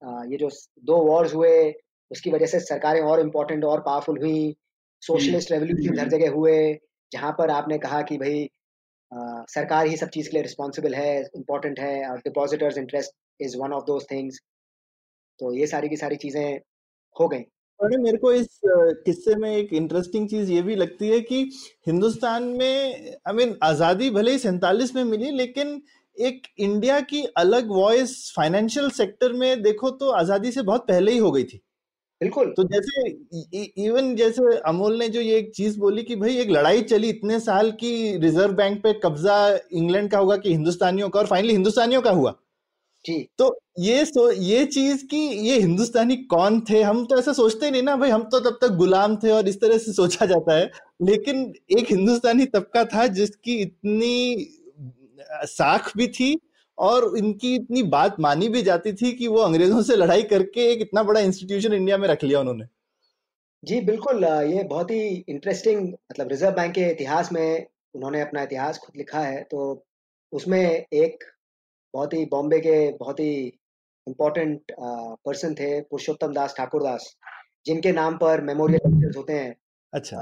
अ, ये जो दो वॉर्स हुए उसकी वजह से सरकारें और इम्पोर्टेंट और पावरफुल हुई सोशलिस्ट रेवोल्यूशन हर जगह हुए जहाँ पर आपने कहा कि भाई अ, सरकार ही सब चीज़ के लिए रिस्पॉन्सिबल है इम्पोर्टेंट है और depositors interest is one of those things तो ये सारी की सारी चीज़ें हो गई। अरे मेरे को इस किस्से में एक इंटरेस्टिंग चीज़ ये भी लगती है कि हिंदुस्तान में आई I मीन mean, आज़ादी भले ही सैंतालीस में मिली लेकिन एक इंडिया की अलग वॉइस फाइनेंशियल सेक्टर में देखो तो आज़ादी से बहुत पहले ही हो गई थी। बिल्कुल। तो जैसे इवन जैसे अमोल ने जो ये एक चीज़ बोली कि भाई एक लड़ाई चली इतने साल की रिज़र्व बैंक पे कब्जा इंग्लैंड का होगा कि हिंदुस्तानियों का और फाइनली हिंदुस्तानियों का हुआ। जी। तो ये सो ये चीज़ की ये हिंदुस्तानी कौन थे? हम तो ऐसा सोचते ही नहीं ना भाई हम तो तब तक गुलाम थे और इस तरह से सोचा जाता है। लेकिन एक हिंदुस्तानी तबका था जिसकी इतनी साख भी थी और इनकी इतनी बात मानी भी जाती थी कि वो अंग्रेज़ों से लड़ाई करके एक इतना बड़ा इंस्टीट्यूशन इंडिया में रख लिया उन्होंने। जी बिल्कुल ये बहुत ही इंटरेस्टिंग मतलब रिज़र्व बैंक के इतिहास में उन्होंने अपना इतिहास खुद लिखा है तो उसमें एक बहुत ही बॉम्बे के बहुत ही इम्पोर्टेंट पर्सन थे पुरुषोत्तम दास ठाकुर दास जिनके नाम पर मेमोरियल लेक्चर्स होते हैं। अच्छा।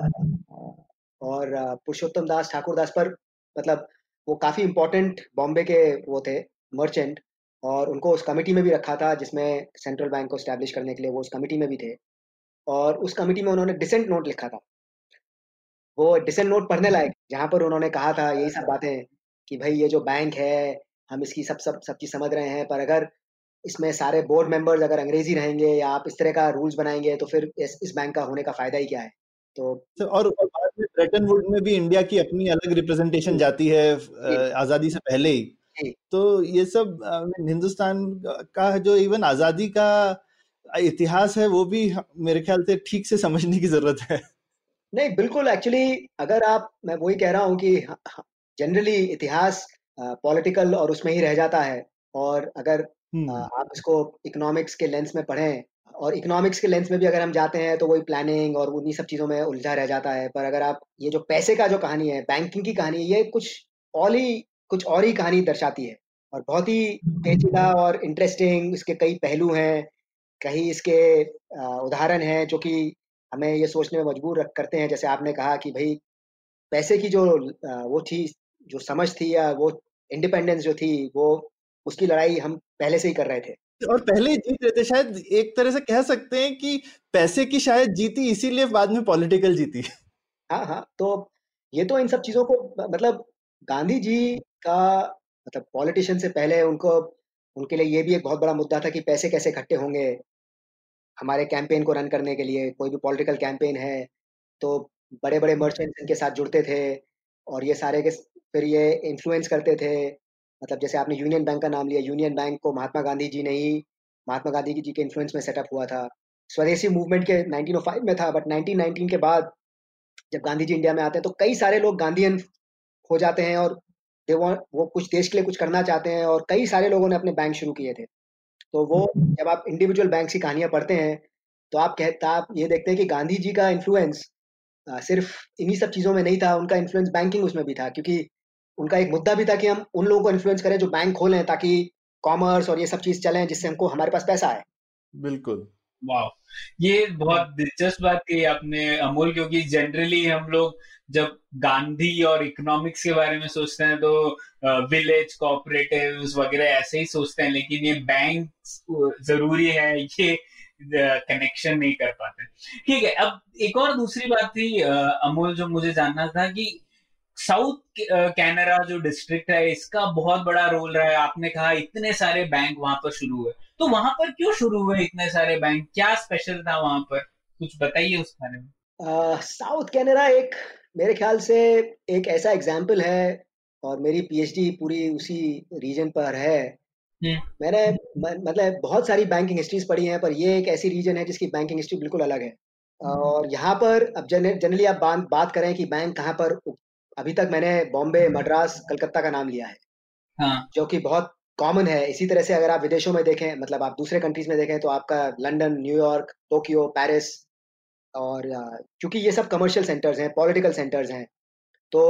और पुरुषोत्तम दास ठाकुर दास पर मतलब वो काफ़ी इम्पोर्टेंट बॉम्बे के वो थे मर्चेंट और उनको उस कमेटी में भी रखा था जिसमें सेंट्रल बैंक को स्टैब्लिश करने के लिए वो उस कमेटी में भी थे। और उस कमेटी में उन्होंने डिसेंट नोट लिखा था। वो डिसेंट नोट पढ़ने लायक जहाँ पर उन्होंने कहा था यही सब बातें कि भाई ये जो बैंक है हम इसकी सब सब सब चीज़ समझ रहे हैं पर अगर इसमें सारे बोर्ड मेंबर्स अगर अंग्रेज़ी रहेंगे या आप इस तरह का रूल्स बनाएँगे तो फिर इस, इस बैंक का होने का फ़ायदा ही क्या है? तो, और बाद में ब्रेटन वुड में भी इंडिया की अपनी अलग रिप्रेजेंटेशन जाती है आज़ादी से पहले ही। तो ये सब हिंदुस्तान का जो इवन आज़ादी का इतिहास है वो भी मेरे ख्याल से ठीक से समझने की ज़रूरत है। नहीं बिल्कुल एक्चुअली अगर आप मैं वही कह रहा हूँ कि जनरली इतिहास पॉलिटिकल और उसमें ही रह जाता है। और अगर। आप इसको इकोनॉमिक्स के लेंस में पढ़ें और इकोनॉमिक्स के लेंस में भी अगर हम जाते हैं तो वही प्लानिंग और उन्हीं सब चीज़ों में उलझा रह जाता है। पर अगर आप ये जो पैसे का जो कहानी है बैंकिंग की कहानी, ये कुछ और ही, कुछ और ही कहानी दर्शाती है। और बहुत ही पेचीदा और इंटरेस्टिंग इसके कई पहलू हैं, कई इसके उदाहरण हैं, जो कि हमें ये सोचने में मजबूर रख, करते हैं। जैसे आपने कहा कि भाई, पैसे की जो वो थी, जो समझ थी या वो इंडिपेंडेंस जो थी, वो, उसकी लड़ाई हम पहले से ही कर रहे थे। और पहले ही जीत रहे थे, शायद एक तरह से कह सकते हैं कि पैसे की शायद जीती, इसीलिए बाद में पॉलिटिकल जीती। हाँ हाँ तो ये तो इन सब चीज़ों को मतलब गांधी जी का मतलब पॉलिटिशियन से पहले उनको, उनके लिए ये भी एक बहुत बड़ा मुद्दा था कि पैसे कैसे इकट्ठे होंगे हमारे कैंपेन को रन करने के लिए, कोई भी पॉलिटिकल कैंपेन है तो बड़े बड़े मर्चेंट्स इनके साथ जुड़ते थे और ये सारे के फिर ये इन्फ्लुएंस करते थे। मतलब जैसे आपने यूनियन बैंक का नाम लिया यूनियन बैंक को महात्मा गांधी जी ने ही, महात्मा गांधी जी के इन्फ्लुएंस में सेटअप हुआ था। स्वदेशी मूवमेंट के 1905 में था बट 1919 के बाद जब गांधी जी इंडिया में आते हैं तो कई सारे लोग गांधीयन हो जाते हैं और दे वो कुछ देश के लिए कुछ करना चाहते हैं और कई सारे लोगों ने अपने बैंक शुरू किए थे। तो वो जब आप इंडिविजुअल बैंक की कहानियाँ पढ़ते हैं तो आप कहता आप ये देखते हैं कि गांधी जी का इन्फ्लुएंस सिर्फ़ इन्हीं सब चीज़ों में नहीं था, उनका इन्फ्लुएंस बैंकिंग उसमें भी था, क्योंकि उनका एक मुद्दा भी था कि हम उन लोगों को इन्फ्लुएंस करें जो बैंक खोलें ताकि कॉमर्स और ये सब चीज़ चलें जिससे हमको हमारे पास पैसा आए। बिल्कुल। वाह ये बहुत दिलचस्प बात कही आपने अमोल क्योंकि जनरली हम लोग जब गांधी और इकोनॉमिक्स के बारे में सोचते हैं तो विलेज कोऑपरेटिव वगैरह ऐसे ही सोचते हैं लेकिन ये बैंक ज़रूरी है ये कनेक्शन नहीं कर पाते। ठीक है अब एक और दूसरी बात थी अमोल जो मुझे जानना था कि साउथ कैनरा जो डिस्ट्रिक्ट है इसका बहुत बड़ा रोल रहा है। आपने कहा इतने सारे बैंक वहाँ पर शुरू हुए। तो वहाँ पर क्यों शुरू हुए इतने सारे बैंक क्या स्पेशल था वहाँ पर? कुछ बताइए उस बारे में। साउथ कैनरा एक मेरे ख्याल से एक ऐसा एग्ज़ाम्पल है और मेरी पीएचडी पूरी उसी रीजन पर है। हम्म। मैंने मतलब बहुत सारी बैंकिंग हिस्ट्रीज पढ़ी हैं पर ये एक ऐसी रीजन है जिसकी बैंकिंग हिस्ट्री बिल्कुल अलग है। हम्म। और यहाँ पर अब जनरली आप बात करें कि बैंक कहाँ पर अभी तक मैंने बॉम्बे मद्रास कलकत्ता का नाम लिया है। हाँ. जो कि बहुत कॉमन है। इसी तरह से अगर आप विदेशों में देखें मतलब आप दूसरे कंट्रीज़ में देखें तो आपका लंदन न्यूयॉर्क टोक्यो पेरिस और क्योंकि ये सब कमर्शियल सेंटर्स हैं पॉलिटिकल सेंटर्स हैं तो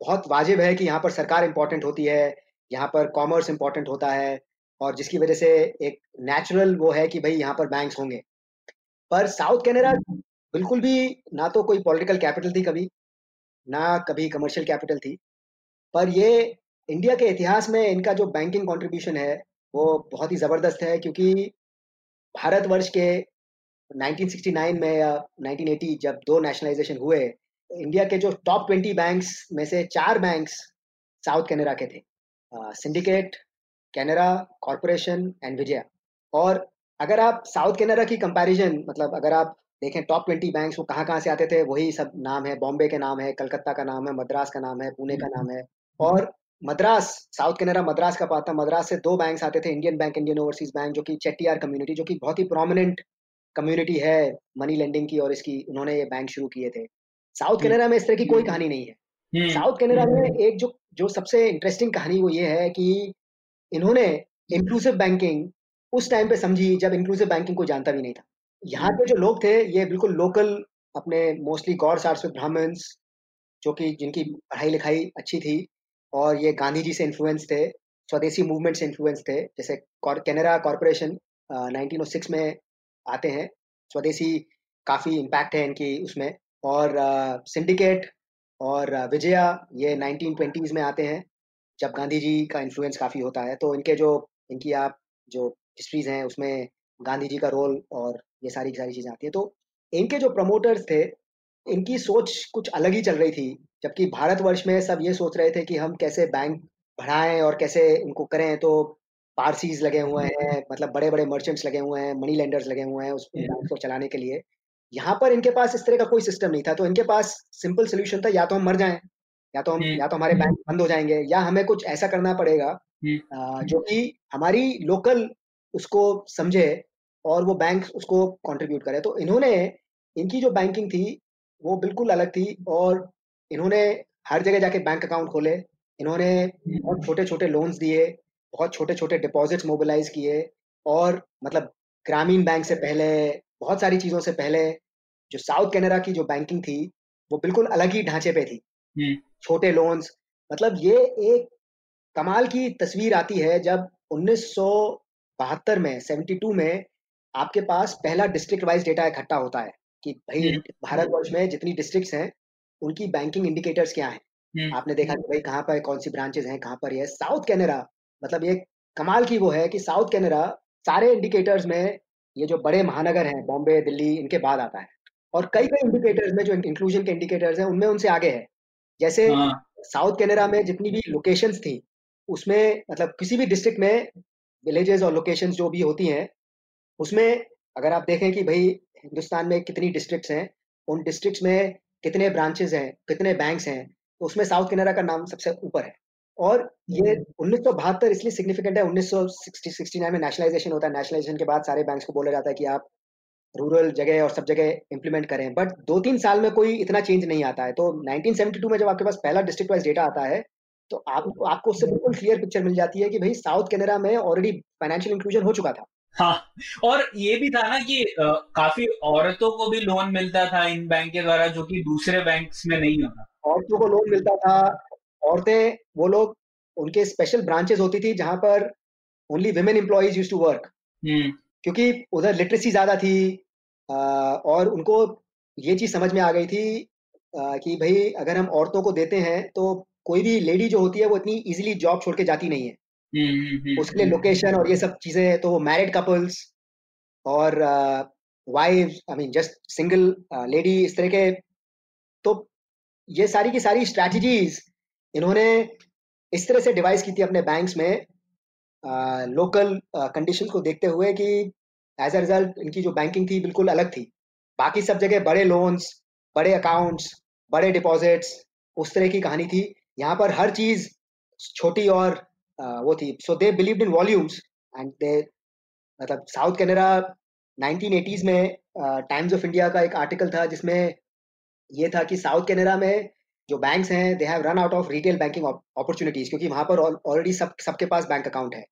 बहुत वाजिब है कि यहाँ पर सरकार इंपॉर्टेंट होती है यहाँ पर कॉमर्स इंपॉर्टेंट होता है और जिसकी वजह से एक नेचुरल वो है कि भाई यहाँ पर बैंक्स होंगे। पर साउथ कैनेडा बिल्कुल भी ना तो कोई पॉलिटिकल कैपिटल थी कभी। ना कभी कमर्शियल कैपिटल थी। पर ये इंडिया के इतिहास में इनका जो बैंकिंग कंट्रीब्यूशन है, वो बहुत ही ज़बरदस्त है क्योंकि भारतवर्ष के 1969 में या 1980 जब दो नेशनलाइजेशन हुए इंडिया के जो टॉप 20 बैंक्स में से चार बैंक्स साउथ कैनेडा के थे। Syndicate Canara corporation and Vijaya और अगर आप साउथ कैनेडा की कंपैरिजन मतलब अगर आप देखें टॉप ट्वेंटी बैंक्स वो कहाँ कहाँ से आते थे? वही सब नाम है बॉम्बे के नाम है कलकत्ता का नाम है मद्रास का नाम है पुणे का नाम है। और मद्रास साउथ कैनेडा मद्रास का पाता मद्रास से दो बैंक्स आते थे Indian bank Indian overseas bank जो कि चेट्टीआर कम्युनिटी जो कि बहुत ही प्रोमिनेंट कम्युनिटी है मनी लेंडिंग की और इसकी उन्होंने ये बैंक शुरू किए थे। साउथ कैनेडा में इस तरह की कोई कहानी नहीं है। साउथ कैनेडा में एक जो जो सबसे इंटरेस्टिंग कहानी वो ये है कि इन्होंने इंक्लूसिव बैंकिंग उस टाइम पे समझी जब इंक्लूसिव बैंकिंग को जानता भी नहीं था। यहाँ के जो लोग थे, ये बिल्कुल लोकल अपने मोस्टली गौर सारस्वत ब्राह्मण्स, जो कि जिनकी पढ़ाई लिखाई अच्छी थी और ये गांधी जी से इन्फ्लुएंस थे, स्वदेशी मूवमेंट से इन्फ्लुएंस थे, जैसे कैनरा कॉरपोरेशन नाइनटीन में आते हैं। स्वदेशी काफ़ी इम्पैक्ट है इनकी उसमें और सिंडिकेट और विजया ये नाइनटीन ट्वेंटीज़ में आते हैं, जब गांधी जी का इन्फ्लुएंस काफ़ी होता है। तो इनके जो, इनकी आप जो हिस्ट्रीज हैं उसमें गांधी जी का रोल और ये सारी की सारी चीज़ें आती हैं। तो इनके जो प्रमोटर्स थे इनकी सोच कुछ अलग ही चल रही थी जबकि भारतवर्ष में सब ये सोच रहे थे कि हम कैसे बैंक बढ़ाएँ और कैसे उनको करें। तो पारसीज लगे हुए हैं मतलब बड़े बड़े मर्चेंट्स लगे हुए हैं मनी लेंडर्स लगे हुए हैं उस बैंक को चलाने के लिए। यहाँ पर इनके पास इस तरह का कोई सिस्टम नहीं था। तो इनके पास सिंपल सोल्यूशन था या तो हम मर जाएँ या तो हम या तो हमारे बैंक बंद हो जाएँगे या हमें कुछ ऐसा करना पड़ेगा जो कि हमारी लोकल उसको समझे और वो बैंक उसको कंट्रीब्यूट करे। तो इन्होंने इनकी जो बैंकिंग थी वो बिल्कुल अलग थी और इन्होंने हर जगह जाके बैंक अकाउंट खोले। इन्होंने बहुत छोटे छोटे लोन्स दिए बहुत छोटे छोटे डिपॉजिट्स मोबिलाइज किए और मतलब ग्रामीण बैंक से पहले बहुत सारी चीज़ों से पहले जो साउथ कैनेडा की जो बैंकिंग थी वो बिल्कुल अलग ही ढांचे पे थी। छोटे लोन्स मतलब ये एक कमाल की तस्वीर आती है जब उन्नीस सौ बहत्तर में 72 में आपके पास पहला डिस्ट्रिक्ट वाइज डेटा इकट्ठा होता है कि भाई भारतवर्ष में जितनी डिस्ट्रिक्ट्स हैं उनकी बैंकिंग इंडिकेटर्स क्या हैं? आपने देखा कि भाई कहाँ पर कौन सी ब्रांचेज हैं कहाँ पर ये साउथ कैनेडा मतलब ये कमाल की वो है कि साउथ कैनेडा सारे इंडिकेटर्स में ये जो बड़े महानगर हैं बॉम्बे दिल्ली इनके बाद आता है। और कई कई इंडिकेटर्स में जो इंक्लूजन के इंडिकेटर्स हैं उनमें उनसे आगे है। जैसे साउथ हाँ। कैनेडा में जितनी भी लोकेशंस थी उसमें मतलब किसी भी डिस्ट्रिक्ट में विलेजेस और लोकेशंस जो भी होती हैं उसमें अगर आप देखें कि भाई हिंदुस्तान में कितनी डिस्ट्रिक्ट्स हैं उन डिस्ट्रिक्ट्स में कितने ब्रांचेस हैं कितने बैंक्स हैं तो उसमें साउथ कैनेडा का नाम सबसे ऊपर है। और ये उन्नीस सौ बहत्तर इसलिए सिग्निफिकेंट है उन्नीस में नेशनलाइजेशन होता है। नेशनलाइजेशन के बाद सारे बैंक्स को बोला जाता है कि आप रूरल जगह और सब जगह इंप्लीमेंट करें। बट दो तीन साल में कोई इतना चेंज नहीं आता है। तो 1972 में जब आपके पास पहला डिस्ट्रिक्ट वाइज डेटा आता है तो आप आपको उससे बिल्कुल क्लियर पिक्चर मिल जाती है कि भाई साउथ कैनेडा में ऑलरेडी फाइनेंशियल इंक्लूजन हो चुका था। हाँ और ये भी था ना कि आ, काफ़ी औरतों को भी लोन मिलता था इन बैंक के द्वारा जो कि दूसरे बैंक में नहीं होता। औरतों को लोन मिलता था औरतें वो लोग उनके स्पेशल ब्रांचेस होती थी जहाँ पर only women employees use to work क्योंकि उधर लिटरेसी ज़्यादा थी आ, और उनको ये चीज़ समझ में आ गई थी आ, कि भाई अगर हम औरतों को देते हैं तो कोई भी लेडी जो होती है वो इतनी इजीली जॉब छोड़ के जाती नहीं है। उसके लिए लोकेशन और ये सब चीज़ें तो वो मैरिड कपल्स और wife I mean just single lady इस तरह के तो ये सारी की सारी स्ट्रैटेजीज इन्होंने इस तरह से डिवाइस की थी अपने बैंक्स में लोकल कंडीशन को देखते हुए कि एज अ रिज़ल्ट इनकी जो बैंकिंग थी बिल्कुल अलग थी। बाकी सब जगह बड़े लोन्स बड़े अकाउंट्स बड़े डिपॉजिट्स उस तरह की कहानी थी। यहाँ पर हर चीज़ छोटी और वो थी। So they believe in volumes and they मतलब साउथ कैनेडा 1980s में टाइम्स ऑफ़ इंडिया का एक आर्टिकल था जिसमें ये था कि साउथ कैनेडा में जो बैंक्स हैं they have run out of retail banking opportunities क्योंकि वहाँ पर ऑलरेडी सब सबके पास बैंक अकाउंट है।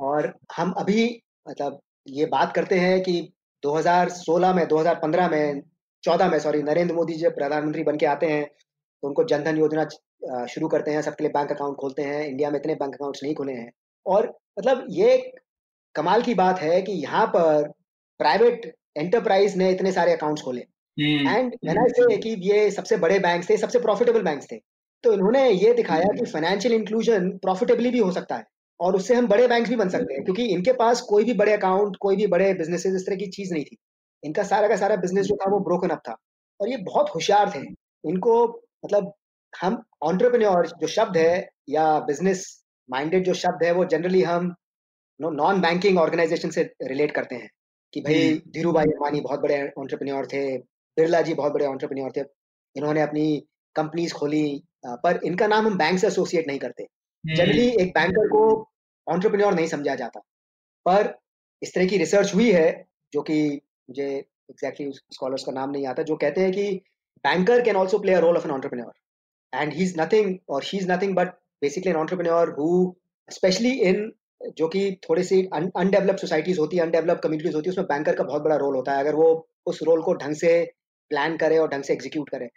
और हम अभी मतलब ये बात करते हैं कि 2016 में 2015 में 14 में सॉरी नरेंद्र मोदी जब प्रधानमंत्री बन के आते हैं तो उनको जनधन योजना शुरू करते हैं सबके लिए बैंक अकाउंट खोलते हैं इंडिया में इतने बैंक अकाउंट्स नहीं खुले हैं। और मतलब ये कमाल की बात है कि यहाँ पर प्राइवेट एंटरप्राइज ने इतने सारे अकाउंट्स खोले। एंड मैंने से कि ये सबसे बड़े बैंक थे सबसे प्रॉफिटेबल बैंक थे तो इन्होंने ये दिखाया कि फाइनेंशियल इंक्लूजन प्रॉफिटेबली भी हो सकता है और उससे हम बड़े बैंक भी बन सकते हैं क्योंकि इनके पास कोई भी बड़े अकाउंट कोई भी बड़े बिज़नेस इस तरह की चीज़ नहीं थी। इनका सारा का सारा बिज़नेस जो था वो ब्रोकन अप था। और ये बहुत होशियार थे। इनको मतलब हम ऑन्टरप्रेन्योर जो शब्द है या बिज़नेस माइंडेड जो शब्द है वो जनरली हम नॉन बैंकिंग ऑर्गेनाइजेशन से रिलेट करते हैं कि भाई धीरू भाई अंबानी बहुत बड़े ऑन्टरप्रन्योर थे बिरला जी बहुत बड़े ऑन्टरप्रन्योर थे इन्होंने अपनी कंपनीज़ खोली पर इनका नाम हम बैंक से एसोसिएट नहीं करते। जनरली एक बैंकर को ऑन्टरप्रन्योर नहीं समझा जाता। पर इस तरह की रिसर्च हुई है जो कि मुझे एग्जैक्टली exactly स्कॉलर्स का नाम नहीं आता जो कहते हैं कि banker can also play a role of an entrepreneur is nothing और she is nothing but basically an entrepreneur who specially in जो कि थोड़ी सी अनडेवलप सोसाइटीज होती है अनडेवलप कम्युनिटीज होती है, उसमें बैंकर का बहुत बड़ा रोल होता है। अगर वो उस रोल को ढंग से प्लान करे और ढंग से एग्जीक्यूट करे।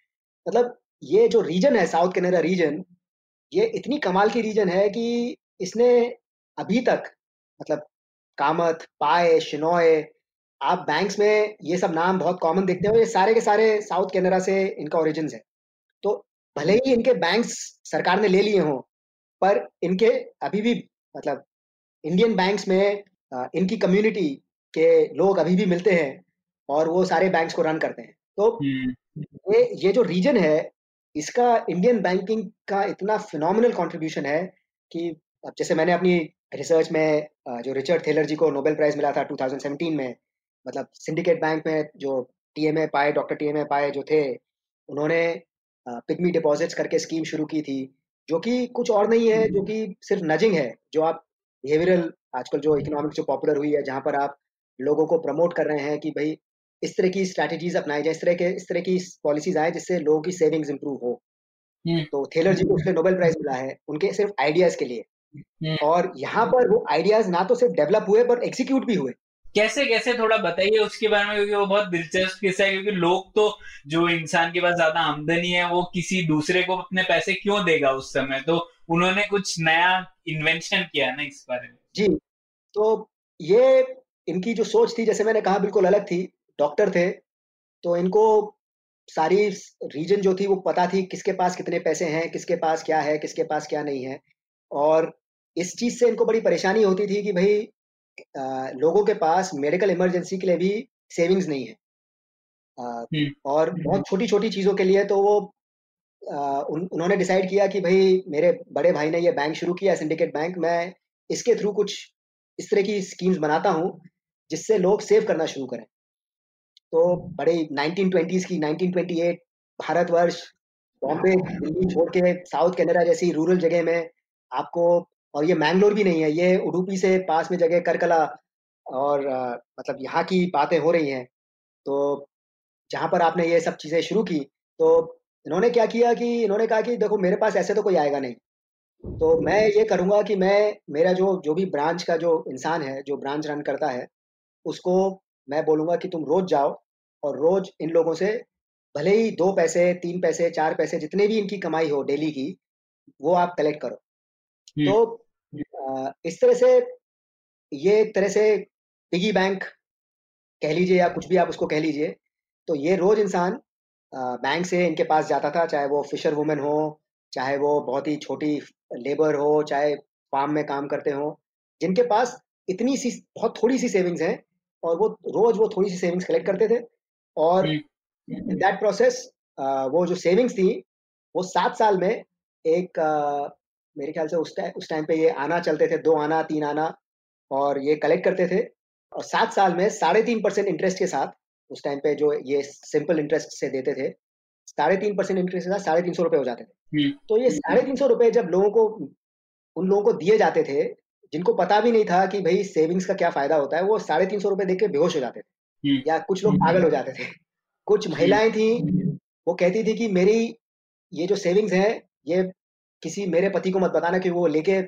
मतलब ये जो रीजन है साउथ कनेडा रीजन ये इतनी कमाल की रीजन है कि इसने अभी तक मतलब कामत, पाए, शिनोए, आप बैंक्स में ये सब नाम बहुत कॉमन देखते हो ये सारे के सारे साउथ कनाडा से इनका ओरिजिन है। तो भले ही इनके बैंक्स सरकार ने ले लिए हों पर इनके अभी भी मतलब इंडियन बैंक्स में इनकी कम्युनिटी के लोग अभी भी मिलते हैं और वो सारे बैंक्स को रन करते हैं तो हम्म। ये ये जो रीजन है इसका इंडियन बैंकिंग का इतना फिनोमिनल कंट्रीब्यूशन है कि अब जैसे मैंने अपनी रिसर्च में जो रिचर्ड थेलर जी को नोबेल प्राइज मिला था 2017 में मतलब सिंडिकेट बैंक में जो टीएमए पाए डॉक्टर टीएमए पाए जो थे उन्होंने पिग्मी डिपॉजिट्स करके स्कीम शुरू की थी जो कि कुछ और नहीं है जो कि सिर्फ़ नजिंग है जो आप बिहेवियरल आजकल जो इकोनॉमिक्स जो पॉपुलर हुई है जहाँ पर आप लोगों को प्रमोट कर रहे हैं कि भाई इस तरह की स्ट्रैटेजीज अपनाई जाए इस तरह के इस तरह की पॉलिसीज़ आए जिससे लोगों की सेविंग्स इंप्रूव हो हम्म। तो थेलर जी को उसके नोबेल प्राइज मिला है उनके सिर्फ़ आइडियाज़ के लिए हम्म। और यहाँ पर वो आइडियाज़ ना तो सिर्फ़ डेवलप हुए पर एग्जीक्यूट भी हुए कैसे कैसे थोड़ा बताइए उसके बारे में, क्योंकि वो बहुत दिलचस्प किस्सा है, क्योंकि लोग तो जो इंसान के पास ज़्यादा आमदनी है, वो किसी दूसरे को अपने पैसे क्यों देगा उस समय? तो उन्होंने कुछ नया इन्वेंशन किया ना इस बारे में। जी तो ये इनकी जो सोच थी, जैसे मैंने कहा, बिल्कुल अलग थी। डॉक्टर थे तो इनको सारी रीजन जो थी, वो पता थी किसके पास कितने पैसे हैं, किसके पास क्या है, किसके पास क्या नहीं है। और इस चीज़ से इनको बड़ी परेशानी होती थी कि भाई लोगों के पास मेडिकल इमरजेंसी के लिए भी सेविंग्स नहीं है हम्म। और बहुत छोटी छोटी चीज़ों के लिए तो वो उन, उन्होंने डिसाइड किया कि भाई मेरे बड़े भाई ने ये बैंक शुरू किया सिंडिकेट बैंक मैं इसके थ्रू कुछ इस तरह की स्कीम्स बनाता हूँ जिससे लोग सेव करना शुरू करें तो बड़े 1920s की 1928 भारतवर्ष बॉम्बे दिल्ली छोड़ के साउथ कनाडा जैसी रूरल जगह में आपको और ये मैंगलोर भी नहीं है ये उडुपी से पास में जगह करकला और आ, मतलब यहाँ की बातें हो रही हैं। तो जहाँ पर आपने ये सब चीज़ें शुरू की तो इन्होंने क्या किया कि इन्होंने कहा कि देखो मेरे पास ऐसे तो कोई आएगा नहीं। तो मैं ये करूँगा कि मैं मेरा जो जो भी ब्रांच का जो इंसान है जो ब्रांच रन करता है उसको मैं बोलूँगा कि तुम रोज़ जाओ और रोज़ इन लोगों से भले ही दो पैसे तीन पैसे चार पैसे जितने भी इनकी कमाई हो डेली की वो आप कलेक्ट करो। तो इस तरह से ये एक तरह से पिगी बैंक कह लीजिए या कुछ भी आप उसको कह लीजिए तो ये रोज इंसान बैंक से इनके पास जाता था चाहे वो फिशर वुमेन हो चाहे वो बहुत ही छोटी लेबर हो चाहे फार्म में काम करते हो जिनके पास इतनी सी बहुत थोड़ी सी सेविंग्स हैं और वो रोज वो थोड़ी सी सेविंग्स कलेक्ट करते थे और दैट प्रोसेस वो जो सेविंग्स थी वो सात साल में एक मेरे ख्याल से उस टाइम उस टाइम पे ये आना चलते थे दो आना तीन आना और ये कलेक्ट करते थे। और सात साल में साढ़े तीन परसेंट इंटरेस्ट के साथ उस टाइम पे जो ये सिंपल इंटरेस्ट से देते थे साढ़े तीन परसेंट इंटरेस्ट के साथ साढ़े तीन सौ रुपए हो जाते थे। हम्म। तो ये साढ़े तीन सौ रुपये जब लोगों को उन लोगों को दिए जाते थे जिनको पता भी नहीं था कि भाई सेविंग्स का क्या फ़ायदा होता है वो साढ़े तीन सौ रुपये देख के बेहोश हो जाते थे। हम्म। या कुछ लोग पागल हो जाते थे। कुछ महिलाएँ थी वो कहती थी कि मेरी ये जो सेविंग्स है ये किसी मेरे पति को मत बताना कि वो लेके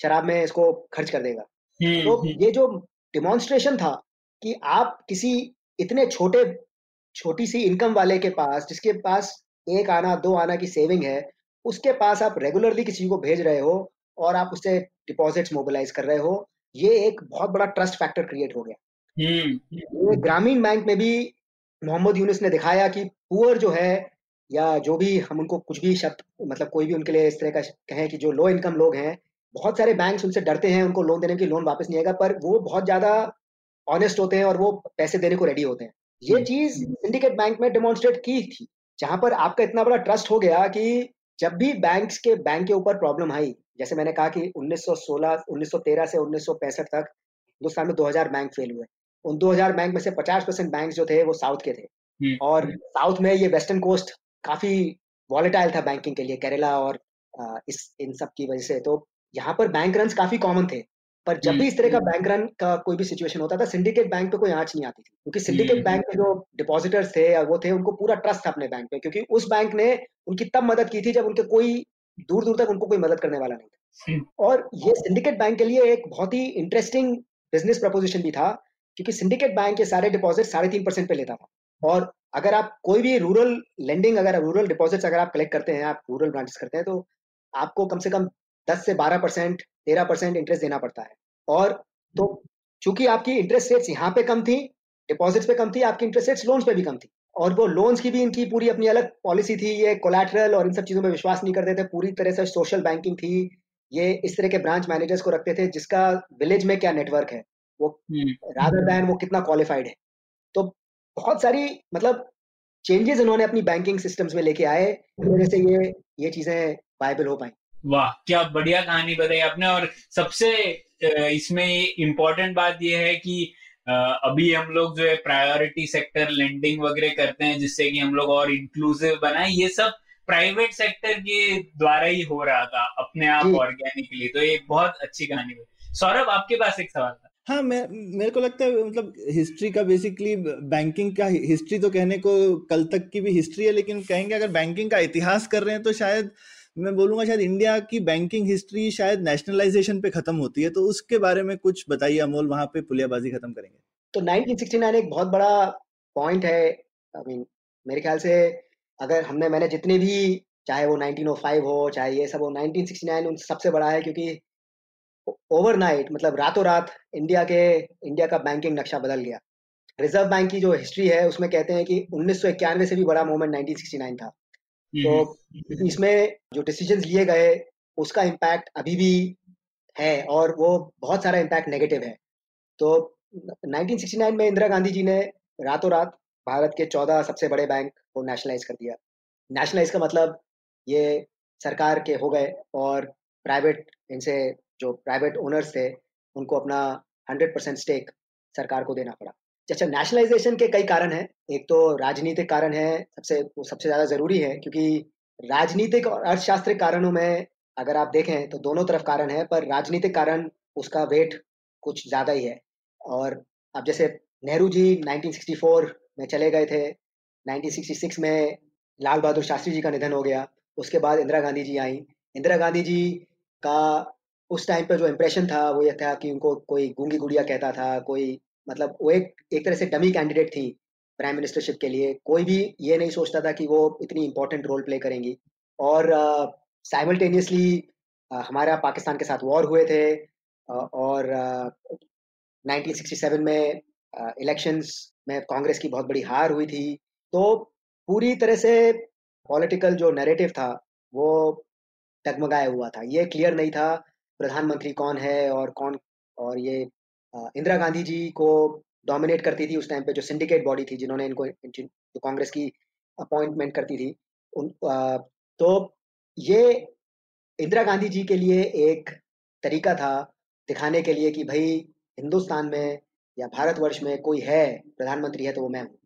शराब में इसको खर्च कर देगा। हम्म, तो हम्म। ये जो डिमॉन्स्ट्रेशन था कि आप किसी इतने छोटे छोटी सी इनकम वाले के पास जिसके पास एक आना दो आना की सेविंग है उसके पास आप रेगुलरली किसी को भेज रहे हो और आप उससे डिपॉजिट्स मोबिलाइज कर रहे हो ये एक बहुत बड़ा ट्रस्ट फैक्टर क्रिएट हो गया। हम्म, ग्रामीण बैंक में भी मोहम्मद यूनिस ने दिखाया कि पुअर जो है या जो भी हम उनको कुछ भी शब्द मतलब कोई भी उनके लिए इस तरह का कहें कि जो लो इनकम लोग हैं बहुत सारे बैंक उनसे डरते हैं उनको लोन देने की लोन वापस नहीं आएगा पर वो बहुत ज़्यादा ऑनेस्ट होते हैं और वो पैसे देने को रेडी होते हैं। ये चीज़ सिंडिकेट बैंक में डेमोन्स्ट्रेट की थी जहाँ पर आपका इतना बड़ा ट्रस्ट हो गया कि जब भी बैंक के बैंक के ऊपर प्रॉब्लम आई जैसे मैंने कहा कि 1916 1913 से 1965 तक हिंदुस्तान में 2000 बैंक फेल हुए। उन 2000 बैंक में से 50 परसेंट बैंक जो थे वो साउथ के थे। हम्म। और साउथ में ये वेस्टर्न कोस्ट काफ़ी वॉलेटाइल था बैंकिंग के लिए केरला और इस इन सब की वजह से। तो यहाँ पर बैंक रन काफ़ी कॉमन थे। पर जब भी इस तरह का बैंक रन का कोई भी सिचुएशन होता था सिंडिकेट बैंक पे कोई आँच नहीं आती थी। क्योंकि सिंडिकेट बैंक में जो डिपॉजिटर्स थे या वो थे उनको पूरा ट्रस्ट था अपने बैंक पे। क्योंकि उस बैंक ने उनकी तब मदद की थी जब उनके कोई दूर दूर तक उनको कोई मदद करने वाला नहीं था। और ये सिंडिकेट बैंक के लिए एक बहुत ही इंटरेस्टिंग बिज़नेस प्रपोजिशन भी था क्योंकि सिंडिकेट बैंक के सारे डिपॉजिट साढ़े तीन परसेंट पे लेता था। और अगर आप कोई भी रूरल लेंडिंग अगर रूरल डिपॉजिट्स अगर आप कलेक्ट करते हैं आप रूरल ब्रांचेस करते हैं तो आपको कम से कम दस से बारह परसेंट तेरह परसेंट इंटरेस्ट देना पड़ता है। और तो चूँकि आपकी इंटरेस्ट रेट्स यहाँ पे कम थी डिपॉजिट्स पे कम थी आपकी इंटरेस्ट रेट्स लोन्स पे भी कम थी। और वो लोन्स की भी इनकी पूरी अपनी अलग पॉलिसी थी ये कोलैटरल और इन सब चीज़ों पर विश्वास नहीं करते थे पूरी तरह से सोशल बैंकिंग थी। ये इस तरह के ब्रांच मैनेजर्स को रखते थे जिसका विलेज में क्या नेटवर्क है वो रादर दैन वो कितना क्वालिफाइड है। तो बहुत सारी मतलब चेंजेस उन्होंने अपनी बैंकिंग सिस्टम्स में लेके आए वजह से ये ये चीज़ें वायबल हो पाई। वाह क्या बढ़िया कहानी बताई आपने और सबसे इसमें इम्पोर्टेंट बात यह है कि अभी हम लोग जो है प्रायोरिटी सेक्टर लेंडिंग वगैरह करते हैं जिससे कि हम लोग और इंक्लूसिव बनाए ये सब प्राइवेट सेक्टर के द्वारा ही हो रहा था अपने आप ऑर्गेनिकली तो ये बहुत अच्छी कहानी हुई सौरभ आपके पास एक सवाल था। हाँ मैं, मेरे को लगता है मतलब हिस्ट्री का बेसिकली बैंकिंग का हिस्ट्री तो कहने को कल तक की भी हिस्ट्री है, लेकिन कहेंगे अगर बैंकिंग का इतिहास कर रहे हैं तो शायद, मैं बोलूँगा शायद इंडिया की बैंकिंग हिस्ट्री शायद नेशनलाइजेशन पे खत्म होती है तो उसके बारे में कुछ बताइए अमोल, वहाँ पे पुलियाबाजी खत्म करेंगे। तो 1969 एक बहुत बड़ा पॉइंट है आई मीन मेरे ख्याल से अगर हमने, मैंने जितने भी, चाहे वो 1905 हो, चाहे ये सब हो 1969 उन सबसे बड़ा है, क्योंकि ओवरनाइट मतलब रातों रात इंडिया के इंडिया का बैंकिंग नक्शा बदल गया। रिज़र्व बैंक की जो हिस्ट्री है उसमें कहते हैं कि उन्नीस से भी बड़ा मूवमेंट 1969 था। तो इसमें जो डिसीजंस लिए गए उसका इम्पैक्ट अभी भी है और वो बहुत सारा इम्पैक्ट नेगेटिव है। तो 1969 में इंदिरा गांधी जी ने रातों रात भारत के 14 सबसे बड़े बैंक को नेशनलाइज कर दिया। नेशनलाइज का मतलब ये सरकार के हो गए और प्राइवेट इनसे जो प्राइवेट ओनर्स थे, उनको अपना 100 परसेंट स्टेक सरकार को देना पड़ा। अच्छा नेशनलाइजेशन के कई कारण हैं। एक तो राजनीतिक कारण है, सबसे, वो सबसे ज़्यादा ज़रूरी है, क्योंकि राजनीतिक और अर्थशास्त्रिक कारणों में अगर आप देखें तो दोनों तरफ़ कारण है, पर राजनीतिक कारण उसका वेट कुछ ज़्यादा ही है। और अब जैसे नेहरू जी 1964 में चले गए थे 1966 में लाल बहादुर शास्त्री जी का निधन हो गया, उसके बाद इंदिरा गांधी जी आई। इंदिरा गांधी जी का उस टाइम पर जो इम्प्रेशन था वो ये था कि उनको कोई गूँगी गुड़िया कहता था कोई मतलब वो एक एक तरह से डमी कैंडिडेट थी प्राइम मिनिस्टरशिप के लिए। कोई भी ये नहीं सोचता था कि वो इतनी इंपॉर्टेंट रोल प्ले करेंगी। और साइमल्टेनियसली uh, uh, हमारा पाकिस्तान के साथ वॉर हुए थे uh, और uh, 1967 में इलेक्शंस uh, में कांग्रेस की बहुत बड़ी हार हुई थी। तो पूरी तरह से पॉलिटिकल जो नैरेटिव था वो डगमगाया हुआ था। ये क्लियर नहीं था प्रधानमंत्री कौन है और कौन, और ये इंदिरा गांधी जी को डोमिनेट करती थी उस टाइम पे, जो सिंडिकेट बॉडी थी, जिन्होंने इनको जो कांग्रेस की अपॉइंटमेंट करती थी, उन तो ये इंदिरा गांधी जी के लिए एक तरीका था दिखाने के लिए कि भाई, हिंदुस्तान में या भारतवर्ष में कोई है, प्रधानमंत्री है तो वो मैं हूँ।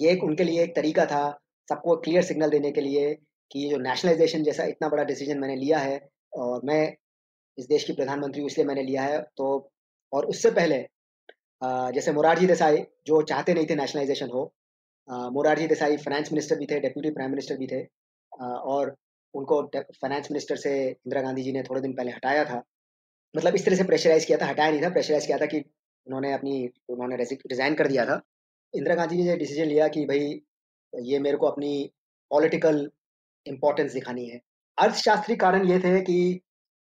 ये एक, उनके लिए एक तरीका था सबको क्लियर सिग्नल देने के लिए कि जो नेशनलाइजेशन जैसा इतना बड़ा डिसीज़न मैंने लिया है और मैं इस देश की प्रधानमंत्री इसलिए मैंने लिया है तो और उससे पहले जैसे मोरारजी देसाई, जो चाहते नहीं थे नेशनलाइजेशन हो मोरारजी देसाई फाइनेंस मिनिस्टर भी थे डेप्यूटी प्राइम मिनिस्टर भी थे और उनको फाइनेंस मिनिस्टर से इंदिरा गांधी जी ने थोड़े दिन पहले हटाया था। मतलब इस तरह से प्रेशराइज किया था, हटाया नहीं था प्रेशराइज किया था कि उन्होंने अपनी, उन्होंने रिजाइन कर दिया था। इंदिरा गांधी जी ने डिसीज़न लिया कि भाई, ये मेरे को अपनी पॉलिटिकल इम्पोर्टेंस दिखानी है। अर्थशास्त्री कारण ये थे कि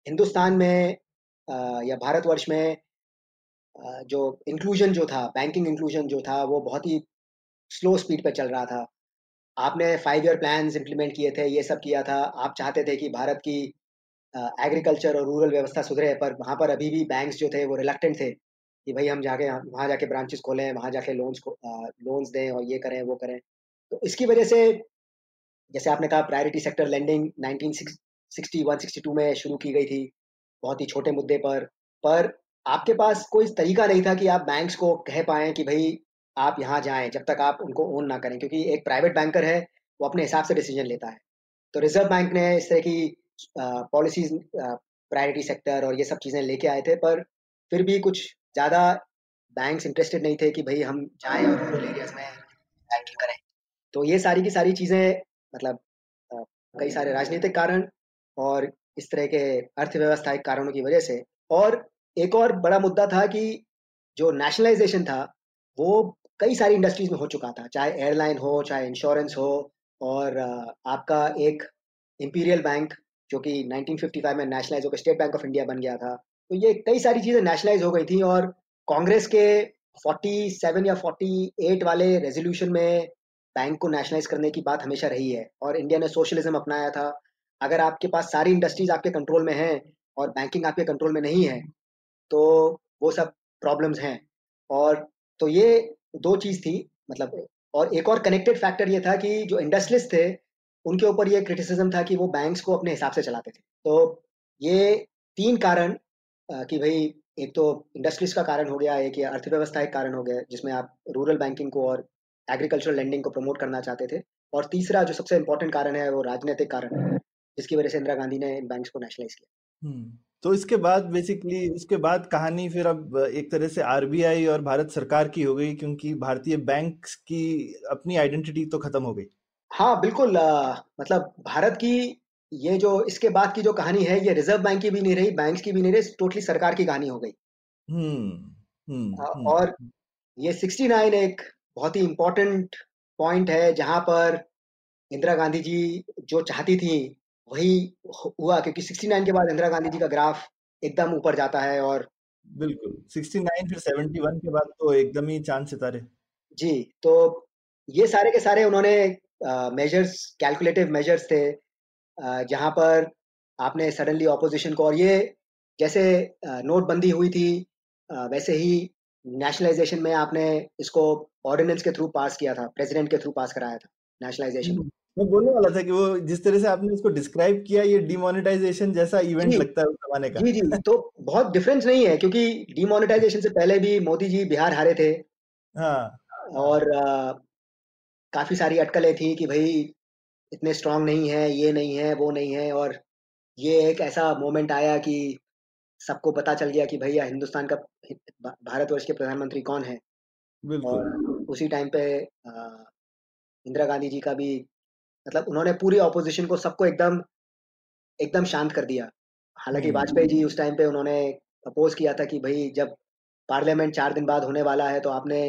हिंदुस्तान में या भारतवर्ष में जो इंक्लूजन जो था बैंकिंग इंक्लूजन जो था, वो बहुत ही स्लो स्पीड पे चल रहा था। आपने फाइव ईयर प्लान इम्प्लीमेंट किए थे, ये सब किया था। आप चाहते थे कि भारत की एग्रीकल्चर और रूरल व्यवस्था सुधरे, पर वहाँ पर अभी भी बैंक्स जो थे, वो रिलेक्टेंट थे कि भाई हम जाके वहाँ जाके ब्रांचेस खोलें, वहाँ जाके लोन्स लोन्स दें और ये करें, वो करें। तो इसकी वजह से, जैसे आपने कहा प्रायोरिटी सेक्टर लेंडिंग 1960 162 में शुरू की गई थी, बहुत ही छोटे मुद्दे पर। पर आपके पास कोई तरीका नहीं था कि आप बैंक्स को कह पाए कि भाई, आप यहाँ जाएँ जब तक आप उनको ओन ना करें, क्योंकि एक प्राइवेट बैंकर है, वो अपने हिसाब से डिसीज़न लेता है। तो रिज़र्व बैंक ने इस तरह की पॉलिसीज़ प्रायोरिटी सेक्टर और ये सब चीज़ें लेके आए थे, पर फिर भी कुछ ज़्यादा बैंक्स इंटरेस्टेड नहीं थे कि भाई हम जाएँ और रूरल एरियाज़ में बैंकिंग करें। तो ये सारी की सारी चीज़ें मतलब कई सारे राजनीतिक कारण और इस तरह के अर्थव्यवस्थायिक कारणों की वजह से। और एक और बड़ा मुद्दा था कि जो नेशनलाइजेशन था, वो कई सारी इंडस्ट्रीज़ में हो चुका था, चाहे एयरलाइन हो, चाहे इंश्योरेंस हो, और आपका एक इंपीरियल बैंक जो कि 1955 में नेशनलाइज होकर स्टेट बैंक ऑफ़ इंडिया बन गया था तो ये कई सारी चीज़ें नेशनलाइज हो गई थी और कांग्रेस के 47 या 48 वाले रेजोल्यूशन में बैंक को नेशनलाइज करने की बात हमेशा रही है। और इंडिया ने सोशलिज्म अपनाया था अगर आपके पास सारी इंडस्ट्रीज़ आपके कंट्रोल में हैं और बैंकिंग आपके कंट्रोल में नहीं है तो वो सब प्रॉब्लम्स हैं। और तो ये दो चीज़ थी मतलब और एक और कनेक्टेड फैक्टर ये था कि जो इंडस्ट्रियलिस्ट थे, उनके ऊपर ये क्रिटिसिज्म था कि वो बैंक्स को अपने हिसाब से चलाते थे। तो ये तीन कारण कि भाई एक तो इंडस्ट्रीज़ का कारण हो गया, एक ये अर्थव्यवस्था एक कारण हो गया, जिसमें आप रूरल बैंकिंग को और एग्रीकल्चरल लेंडिंग को प्रमोट करना चाहते थे। और तीसरा जो सबसे इम्पोर्टेंट कारण है, वो राजनीतिक कारण है। जिसकी वजह से इंदिरा गांधी ने इन बैंक्स को नेशनलाइज किया। हम्म, तो इसके बाद बेसिकली उसके बाद कहानी फिर अब एक तरह से आरबीआई और भारत सरकार की हो गई क्योंकि भारतीय बैंक की अपनी आइडेंटिटी तो खत्म हो गई। हाँ बिल्कुल आ, मतलब भारत की ये जो इसके बाद की जो कहानी है ये रिज़र्व बैंक की भी नहीं रही बैंक की भी नहीं रही टोटली सरकार की कहानी हो गई। हम्म, हम्म, हम्म। और ये 69 एक बहुत ही इम्पोर्टेंट पॉइंट है जहाँ पर इंदिरा गांधी जी जो चाहती थी वही हुआ क्योंकि 69 के बाद इंदिरा गांधी जी का ग्राफ एकदम ऊपर जाता है और बिल्कुल। 69 फिर 71 के बाद तो एकदम ही चाँद सितारे। जी तो ये सारे के सारे उन्होंने मेजर्स कैलकुलेटिव मेजर्स थे जहाँ पर आपने सडनली ऑपोजिशन को और ये जैसे नोटबंदी हुई थी वैसे ही नेशनलाइजेशन में आपने इसको ऑर्डिनेंस के थ्रू पास किया था प्रेसिडेंट के थ्रू पास कराया था नेशनलाइजेशन मैं बोलने वाला था कि वो जिस तरह से आपने इसको डिस्क्राइब किया ये डिमोनेटाइजेशन जैसा इवेंट लगता है उस जमाने का। जी जी। तो बहुत डिफरेंस नहीं है क्योंकि डिमोनेटाइजेशन से पहले भी मोदी जी बिहार हारे थे। हाँ। और आ, काफ़ी सारी अटकलें थी कि भाई इतने स्ट्रांग नहीं है ये नहीं है वो नहीं है। और ये एक ऐसा मोमेंट आया कि सबको पता चल गया कि भैया हिंदुस्तान का भारतवर्ष के प्रधानमंत्री कौन है। बिल्कुल। उसी टाइम पे इंदिरा गांधी जी का भी मतलब उन्होंने पूरी ऑपोजिशन को सबको एकदम एकदम शांत कर दिया। हालाँकि हम्म। वाजपेयी जी उस टाइम पे उन्होंने अपोज किया था कि भाई जब पार्लियामेंट चार दिन बाद होने वाला है तो आपने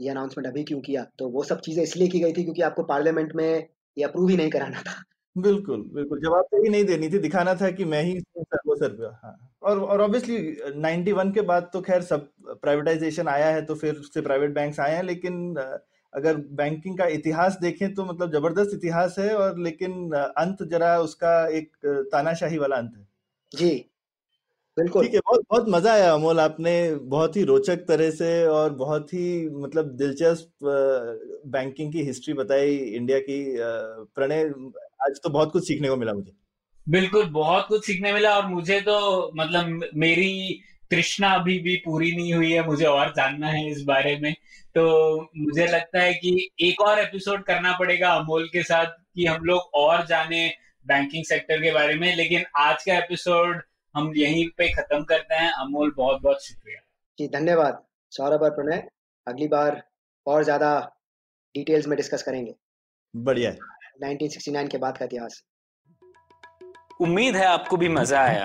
ये अनाउंसमेंट अभी क्यों किया? तो वो सब चीज़ें इसलिए की गई थी क्योंकि आपको पार्लियामेंट में ये अप्रूव ही नहीं कराना था। बिल्कुल बिल्कुल। जवाब ही नहीं देनी थी दिखाना था कि मैं ही सर्वो सर्व हाँ। और और ऑब्वियसली 91 के बाद तो खैर सब प्राइवेटाइजेशन आया है तो फिर उससे प्राइवेट बैंक्स आए हैं लेकिन अगर बैंकिंग का इतिहास देखें तो मतलब ज़बरदस्त इतिहास है और लेकिन अंत जरा उसका एक तानाशाही वाला अंत है। जी। बिल्कुल। ठीक है बहुत बहुत मज़ा आया अमोल आपने बहुत ही रोचक तरह से और बहुत ही मतलब दिलचस्प बैंकिंग की हिस्ट्री बताई इंडिया की प्रणय आज तो बहुत कुछ सीखने को मिला मुझे। बिल्कुल बहुत कुछ सीखने मिला और मुझे तो मतलब मेरी तृष्णा अभी भी पूरी नहीं हुई है मुझे और जानना है इस बारे में। तो मुझे लगता है कि एक और एपिसोड करना पड़ेगा अमोल के साथ कि हम लोग और जाने बैंकिंग सेक्टर के बारे में। लेकिन आज का एपिसोड हम यहीं पे खत्म करते हैं। अमोल बहुत बहुत शुक्रिया। जी धन्यवाद। सौरभ और प्रणय अगली बार और ज़्यादा डिटेल्स में डिस्कस करेंगे। बढ़िया। 1969 के बाद का इतिहास। उम्मीद है आपको भी मज़ा आया।